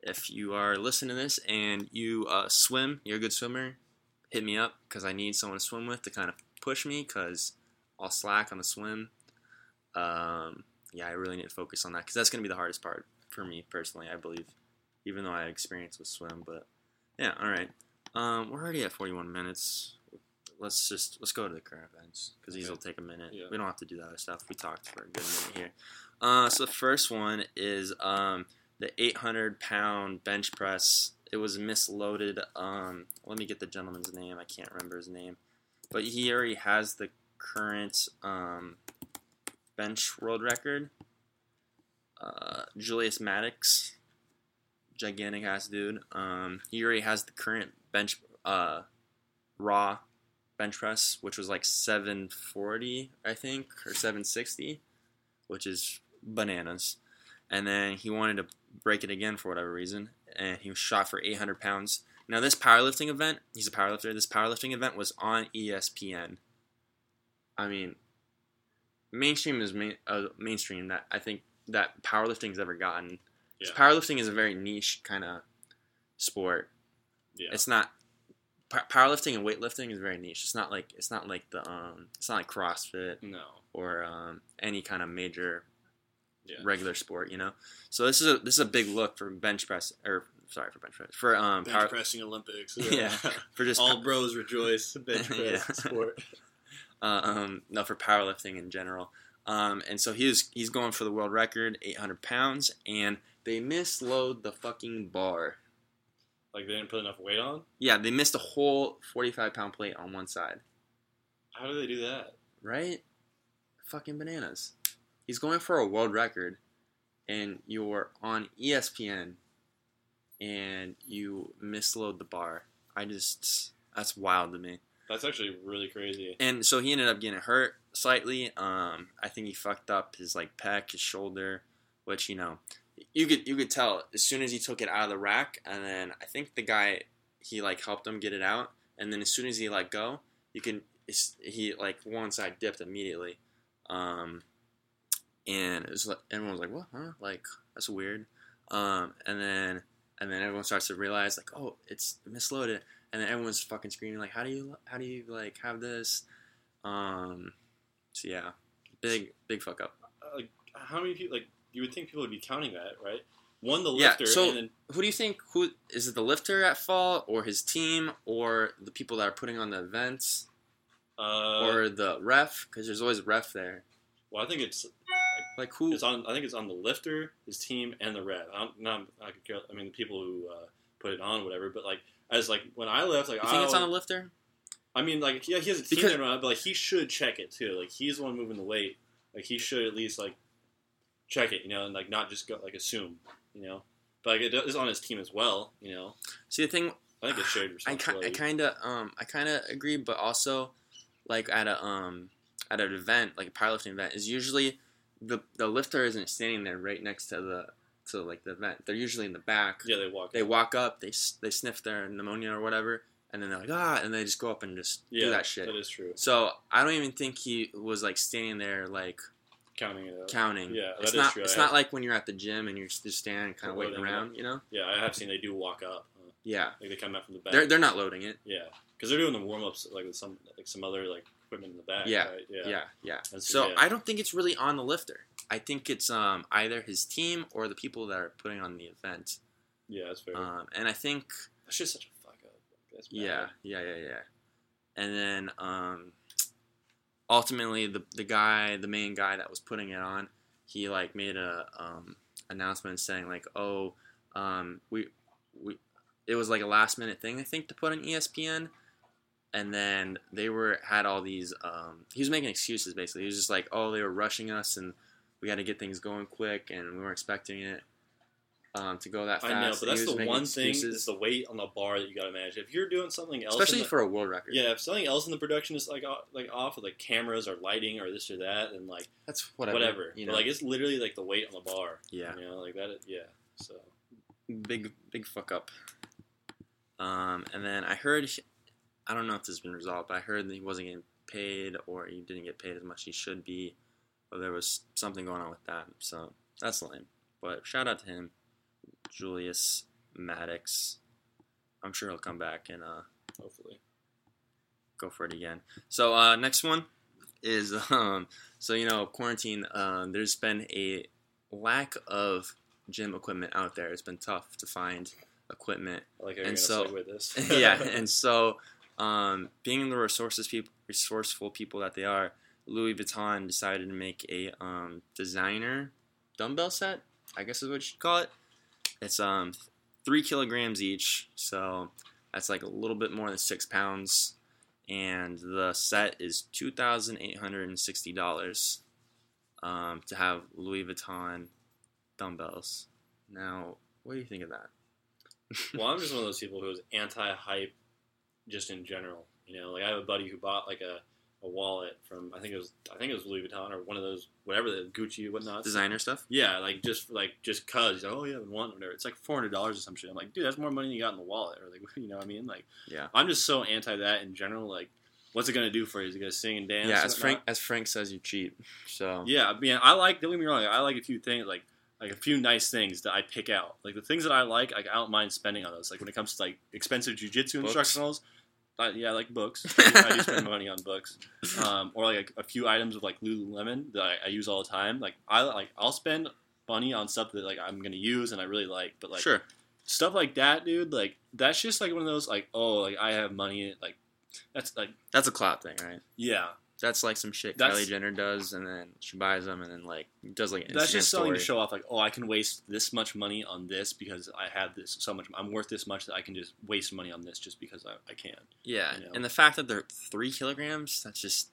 if you are listening to this and you uh, swim, you're a good swimmer, hit me up because I need someone to swim with to kind of push me because I'll slack on the swim. Um, yeah, I really need to focus on that because that's going to be the hardest part for me personally, I believe. Even though I have experience with swim, but yeah, all right. Um, we're already at 41 minutes. Let's just let's go to the current events because these will take a minute. Yeah. We don't have to do that other stuff. We talked for a good minute here. Uh, so the first one is um, the 800 pound bench press. It was misloaded. Um, let me get the gentleman's name. I can't remember his name, but he already has the current um, bench world record. Uh, Julius Maddox, gigantic ass dude. Um, he already has the current bench uh, raw bench press, which was like 740, I think, or 760, which is bananas. And then he wanted to break it again for whatever reason, and he was shot for 800 pounds. Now, this powerlifting event, he's a powerlifter. This powerlifting event was on ESPN. I mean, mainstream is main, uh, mainstream that I think that powerlifting's ever gotten. Yeah. Powerlifting is a very niche kind of sport. Yeah. It's not pow- powerlifting and weightlifting is very niche. It's not like it's not like the um it's not like CrossFit no. or um, any kind of major Yeah. regular sport, you know. So this is a this is a big look for bench press or sorry for bench press for um Bench power, pressing Olympics. Yeah. for just All bros rejoice. Bench press Yeah. sport. uh, um, no, for powerlifting in general. Um, and so he was he's going for the world record, 800 pounds, and they misload the fucking bar. Like they didn't put enough weight on. Yeah, they missed a whole 45 pound plate on one side. How do they do that? Right? Fucking bananas. He's going for a world record, and you're on ESPN, and you misload the bar. I just that's wild to me. That's actually really crazy. And so he ended up getting hurt slightly. Um, I think he fucked up his like pec, his shoulder, which you know, you could you could tell as soon as he took it out of the rack, and then I think the guy he like helped him get it out, and then as soon as he let go, you can he like one side dipped immediately, um, and it was like everyone was like, what, huh? Like that's weird, um, and then and then everyone starts to realize like, oh, it's misloaded, and then everyone's fucking screaming like, how do you how do you like have this, um, so yeah, big big fuck up. Uh, Like how many people? Like you would think people would be counting that, right? One the Yeah, lifter, so- and then Who do you think? Who is it? The lifter at fault, or his team, or the people that are putting on the events, uh, or the ref? Because there's always a ref there. well, I think it's Like who? it's on. I think it's on the lifter, his team, and the rep. I don't, not, I could care. I mean, the people who uh, put it on, whatever. But like, as like when I left, like you think it's on the lifter? I mean, like yeah, he has a team Because- there, but like he should check it too. Like he's the one moving the weight. Like he should at least like check it, you know, and like not just go like assume, you know. But like it is on his team as well, you know. See, the thing I think it's shared I, ki- responsibility. I kind of um I kind of agree, but also like at a um at an event like a powerlifting event is usually the the lifter isn't standing there right next to the to like the event. They're usually in the back. Yeah, they walk. They walk up, they they sniff their ammonia or whatever, and then they're like ah, and they just go up and just yeah, do that shit. That is true. So I don't even think he was like standing there like Counting it out. counting. Yeah, it's not. true. It's I not have- like when you're at the gym and you're just standing, kind of waiting around. You know? Yeah, I have seen they do walk up. Yeah. like they come out from the back. They're they're not loading it. yeah, because they're doing the warm ups like with some like some other like equipment in the back. Yeah, right? Yeah, yeah, yeah. That's- So yeah. I don't think it's really on the lifter. I think it's um either his team or the people that are putting on the event. Yeah, that's fair. Um, and I think That's just such a fuck up. Yeah, yeah, yeah, yeah. And then um, ultimately the the guy, the main guy that was putting it on, he like made a um, announcement saying like, oh, um, we we it was like a last minute thing I think to put on ESPN. And then they were had all these. Um, he was making excuses basically. He was just like, "Oh, they were rushing us, and we got to get things going quick, and we weren't expecting it um, to go that fast." I know, but that's the one thing is the weight on the bar that you got to manage. If you're doing something else, especially the- for a world record. yeah, if something else in the production is like off, like off with like cameras or lighting or this or that, and like that's whatever. whatever, You But, know, like it's literally like the weight on the bar. yeah, you know, like that. Yeah, so big big fuck up. Um, and then I heard, I don't know if this has been resolved, but I heard that he wasn't getting paid or he didn't get paid as much as he should be, or there was something going on with that. So that's lame. But shout out to him, Julius Maddox. I'm sure he'll come back and uh, hopefully, go for it again. So uh, next one is um, so you know quarantine. Um, there's been a lack of gym equipment out there. It's been tough to find equipment. Like And so- yeah, and so um, being the resources people, resourceful people that they are, Louis Vuitton decided to make a um, designer dumbbell set. I guess is what you should call it. It's um three kilograms each, so that's like a little bit more than six pounds. And the set is two thousand eight hundred and sixty dollars um, to have Louis Vuitton dumbbells. Now, what do you think of that? well, I'm just one of those people who is anti-hype, just in general. You know, like I have a buddy who bought like a, a wallet from I think it was I think it was Louis Vuitton or one of those whatever the Gucci whatnot Designer stuff. Yeah, like just like just cause like, oh yeah, wanting whatever. It's like four hundred dollars or some shit. I'm like, dude, that's more money than you got in the wallet, or like you know what I mean? Like, Yeah. I'm just so anti that in general. Like, what's it gonna do for you? Is it gonna sing and dance? Yeah, as Frank as Frank says, you cheat. So Yeah, I mean, I like. Don't get me wrong. I like a few things, like like a few nice things that I pick out. Like the things that I like, like I don't mind spending on those. Like when it comes to like expensive jujitsu instructionals. I, yeah, I like books. I do spend money on books, um, or like a, a few items of like Lululemon that I, I use all the time. Like I like I'll spend money on stuff that like I'm gonna use and I really like. But like sure, stuff like that, dude, like that's just like one of those like oh like I have money like that's like that's a clout thing, right? yeah That's like some shit That's- Kylie Jenner does, and then she buys them, and then like does like an that's Instagram just story. to show off like oh I can waste this much money on this because I have this so much I'm worth this much that I can just waste money on this just because I, I can. Yeah, you know. and the fact that they're three kilograms, that's just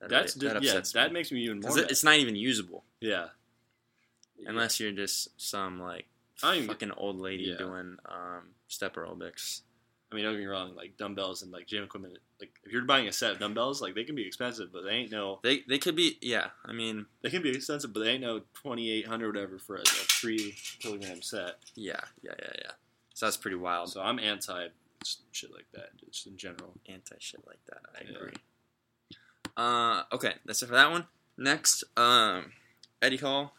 that That's really, that yeah that makes me even more. it- it's not even usable yeah. unless you're just some like I mean, fucking old lady Yeah. doing um, step aerobics. I mean, don't get me wrong. Like dumbbells and like gym equipment. Like if you're buying a set of dumbbells, like they can be expensive, but they ain't no. They they could be yeah. I mean They can be expensive, but they ain't no twenty eight hundred whatever for a, a three kilogram set. yeah yeah yeah yeah. So that's pretty wild. So I'm anti shit like that, just in general. anti shit like that. I Yeah. agree. Uh, okay, that's it for that one. Next, um, Eddie Hall,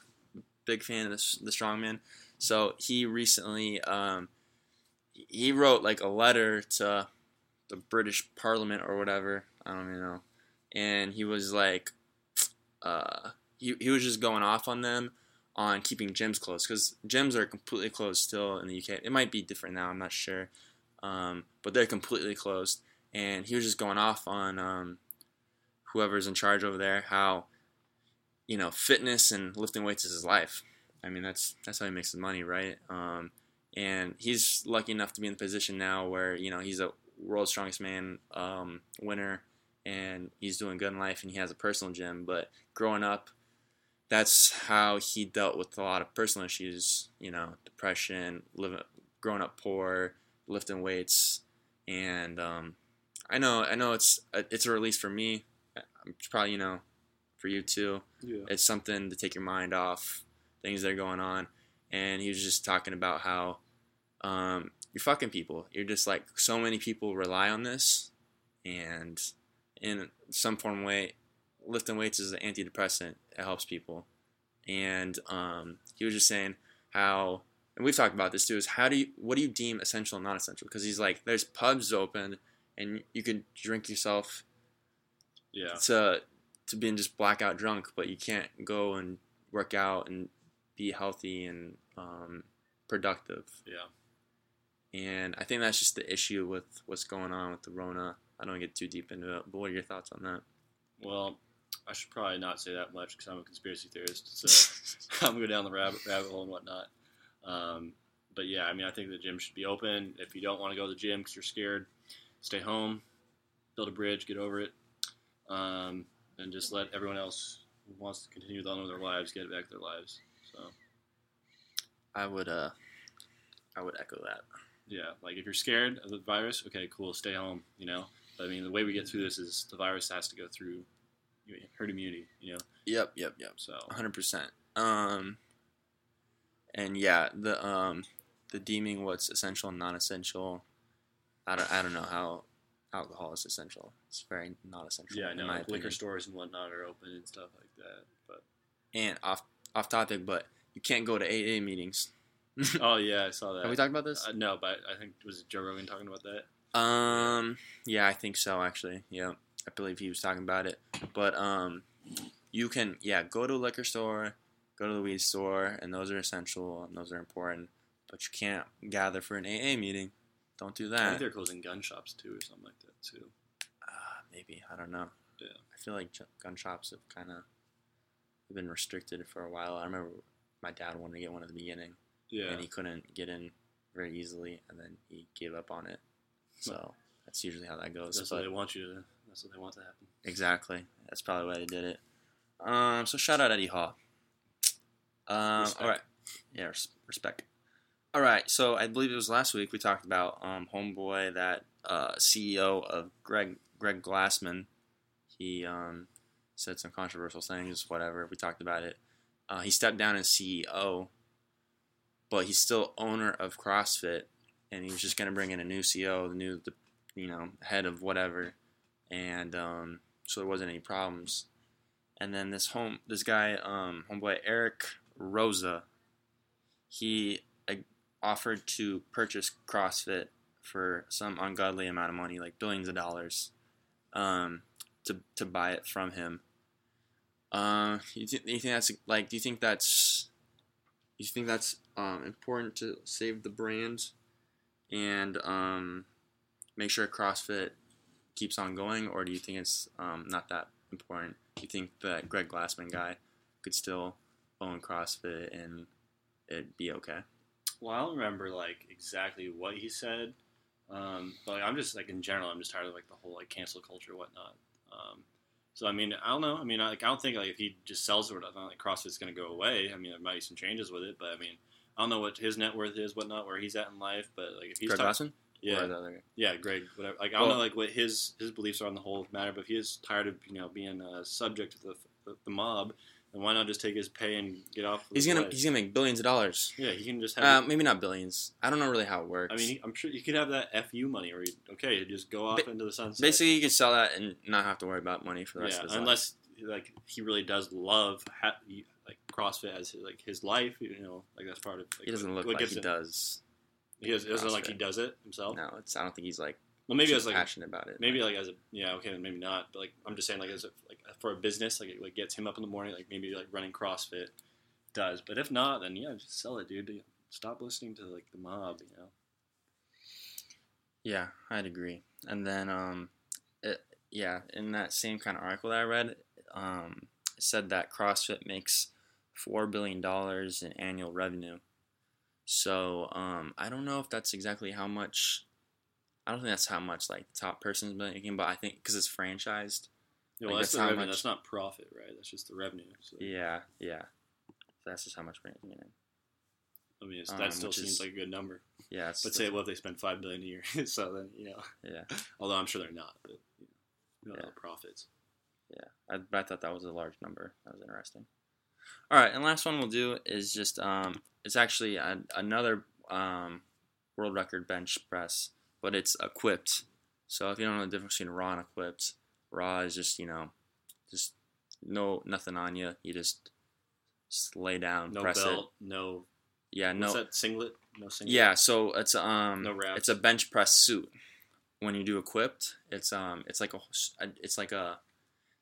big fan of the, the strongman. So he recently, um, he wrote like a letter to the British Parliament or whatever. I don't even know. And he was like, uh, he, he was just going off on them on keeping gyms closed because gyms are completely closed still in the UK. It might be different now. I'm not sure. Um, but they're completely closed and he was just going off on um, whoever's in charge over there how you know fitness and lifting weights is his life. I mean that's that's how he makes his money, right? Um, and he's lucky enough to be in the position now where you know he's a world's strongest man um, winner, and he's doing good in life, and he has a personal gym. But growing up, that's how he dealt with a lot of personal issues. You know, depression, living, growing up poor, lifting weights, and um, I know, I know it's a, it's a release for me. It's probably you know, for you too. Yeah. It's something to take your mind off things that are going on, and he was just talking about how um, you're fucking people. You're just like so many people rely on this, and in some form way, lifting weights is an antidepressant. It helps people, and um, he was just saying how, and we've talked about this too. Is how do you what do you deem essential and non-essential? Because he's like, there's pubs open, and you could drink yourself Yeah. to to being just blackout drunk, but you can't go and work out and be healthy and um, productive. Yeah. And I think that's just the issue with what's going on with the Rona. I don't get too deep into it, but what are your thoughts on that? Well, I should probably not say that much because I'm a conspiracy theorist. So I'm going down the rabbit, rabbit hole and whatnot. Um, but yeah, I mean, I think the gym should be open. If you don't want to go to the gym because you're scared, stay home, build a bridge, get over it, um, and just let everyone else who wants to continue on with their lives get back to their lives. So I would uh, I would echo that. Yeah, like if you're scared of the virus, okay, cool, stay home. You know, but I mean, the way we get through this is the virus has to go through herd immunity. You know, Yep, yep, yep. so hundred percent. Um, and yeah, the um, the deeming what's essential and non-essential. I don't, I don't know how alcohol is essential. It's very not essential. yeah, I know like liquor stores and whatnot are open and stuff like that. But And off off topic, but you can't go to AA meetings. oh yeah, I saw that. Have we talked about this? Uh, no, but I think was it Joe Rogan talking about that? Um, yeah, I think so. Actually, yeah, I believe he was talking about it. But um, you can yeah go to a liquor store, go to the weed store, and those are essential and those are important. But you can't gather for an AA meeting. Don't do I think that. they're closing gun shops too, or something like that too. Uh, maybe I don't know. Yeah. I feel like gun shops have kind of been restricted for a while. I remember my dad wanted to get one at the beginning, Yeah, and he couldn't get in very easily, and then he gave up on it. So that's usually how that goes. that's but what they want you to. That's what they want to happen. exactly, that's probably why they did it. Um, so shout out Eddie Hall. Um, all right, yeah, res- respect. All right, so I believe it was last week we talked about um, homeboy that uh, CEO of Greg Greg Glassman. He um, said some controversial things, whatever. We talked about it. Uh, he stepped down as CEO, but he's still owner of CrossFit, and he was just going to bring in a new CEO, the new, the, you know, head of whatever, and um, so there wasn't any problems. And then this home, this guy, um, homeboy Eric Roza, he uh, offered to purchase CrossFit for some ungodly amount of money, like billions of dollars, um, to to buy it from him. Uh, you, th- you think that's like? Do you think that's? You think that's um, important to save the brand, and um, make sure CrossFit keeps on going, or do you think it's um, not that important? Do you think that Greg Glassman guy could still own CrossFit and it'd be okay? Well, I don't remember like exactly what he said, um, but like, I'm just like in general, I'm just tired of like the whole like cancel culture whatnot. So I mean, I don't know. I mean, I, like I don't think like if he just sells it or not, like CrossFit's going to go away. I mean, there might be some changes with it, but I mean, I don't know what his net worth is, whatnot, where he's at in life. But like if he's Greg talk- Glassman? yeah, Or the other guy? yeah, Greg, whatever. Like I don't Well- know like what his his beliefs are on the whole matter, but if he is tired of you know being uh, subject to the, the the mob, then why not just take his pay and get off? He's gonna life? he's gonna make billions of dollars. yeah, he can just have. Uh, maybe not billions. I don't know really how it works. I mean, he, I'm sure you could have that fu money, where you okay, you just go off Ba- into the sunset. basically you could sell that and not have to worry about money for the rest yeah, of his life. unless like he really does love ha- like CrossFit as his, like his life, you know, like that's part of. Like, He doesn't look like he him- does. He does, doesn't look like he does it himself. No, it's. I don't think he's like. Well, maybe as like passionate about it. maybe like as a yeah okay maybe not but like I'm just saying like as a, for a business like it like gets him up in the morning like maybe like running CrossFit does but if not then yeah just sell it dude stop listening to like the mob you know Yeah, I'd agree. And then, um, it, yeah, in that same kind of article that I read, um, said that CrossFit makes four billion dollars in annual revenue. So, um, I don't know if that's exactly how much. I don't think that's how much like the top person's making, but I think because it's franchised. Yeah, well Like, that's, that's the how revenue much- that's not profit right that's just the revenue so Yeah, yeah. So that's just how much money. in. I mean it's, um, that still seems is- like a good number Yeah, but say well if they spend five billion a year so then you know yeah, although I'm sure they're not but you know, Yeah. know profits yeah. I, but I thought that was a large number. That was interesting. All right, and last one we'll do is just um, it's actually a, another um, world record bench press, but it's equipped. So if you don't know the difference between raw and equipped, raw is just you know, just no nothing on you. You just, just lay down, No press belt, no. Yeah, no. That singlet? No singlet. Yeah, so it's um, No wraps. it's a bench press suit. When you do equipped, it's um, it's like a, it's like a,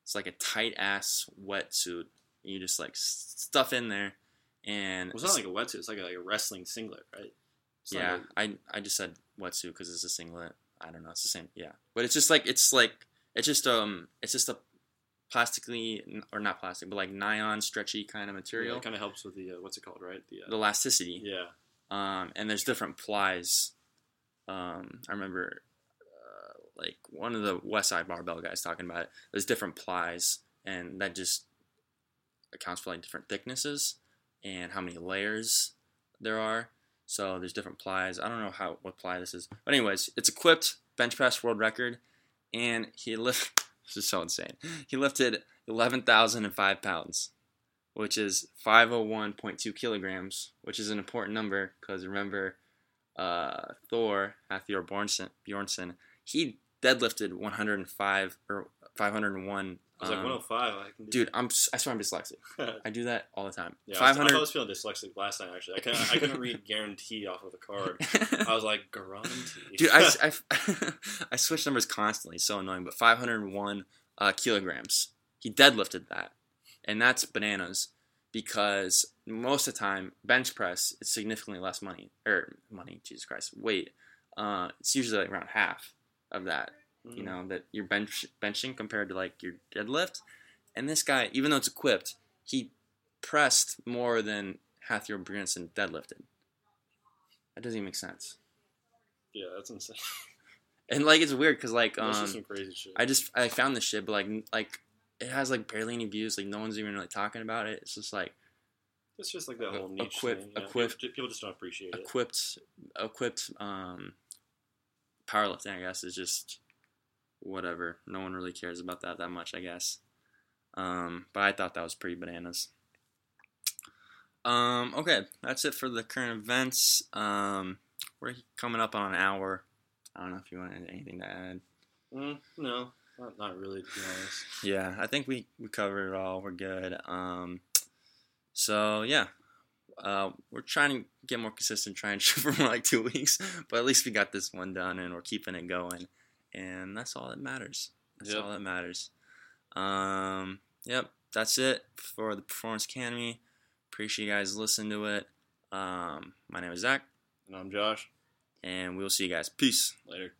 it's like a tight ass wetsuit. You just like stuff in there, and Well, it's not like a wetsuit. It's like a, like a wrestling singlet, right? It's yeah, like I I just said wetsuit because it's a singlet. I don't know, it's the same. Yeah, but it's just like it's like it's just um, it's just a plastically or not plastic, but like nylon stretchy kind of material. yeah, it kind of helps with the uh, what's it called, right? The, the uh, elasticity. yeah. um, and there's different plies. Um, I remember, uh, like one of the Westside Barbell guys talking about it. There's different plies, and that just accounts for like different thicknesses and how many layers there are. So there's different plies. I don't know how what ply this is, but anyways, it's equipped bench press world record, and he lift. This is so insane. He lifted eleven thousand and five pounds which is 501.2 kilograms, which is an important number because remember, uh, Thor, Bjornsson, Bjornsson, he deadlifted 105 or 501. I was like um, 105. I can dude, I'm I swear I'm dyslexic. I do that all the time. yeah, I was, I was feeling dyslexic last night. Actually, I couldn't, I couldn't read guarantee off of the card. I was like guarantee. Dude, I, I, I switch numbers constantly. It's so annoying. But 501 uh, kilograms. He deadlifted that. And that's bananas because most of the time, bench press is significantly less money. Or money, Jesus Christ. Weight. Uh, it's usually like around half of that, Mm. you know, that you're bench, benching compared to like your deadlift. And this guy, even though it's equipped, he pressed more than Hafthor Bjornsson deadlifted. That doesn't even make sense. yeah, that's insane. And like it's weird because like um some crazy shit. I just I found this shit, but like like it has like barely any views. Like no one's even really talking about it. It's just like it's just like that whole niche equip- thing. Yeah, equip- people, just don't appreciate it. equipped equipped um powerlifting. I guess is just whatever. No one really cares about that that much. I guess. Um, but I thought that was pretty bananas. Um, okay, that's it for the current events. Um, we're coming up on an hour. I don't know if you want anything to add. Mm, no, not, not really. To be honest. Yeah, I think we, we covered it all. We're good. Um, so yeah, uh, we're trying to get more consistent, trying to shoot for more like two weeks, but at least we got this one done and we're keeping it going, and that's all that matters. That's Yep. all that matters. Um, yep, that's it for the Performance Academy. Appreciate you guys listening to it. Um, my name is Zach, And I'm Josh. and we'll see you guys. Peace. Later.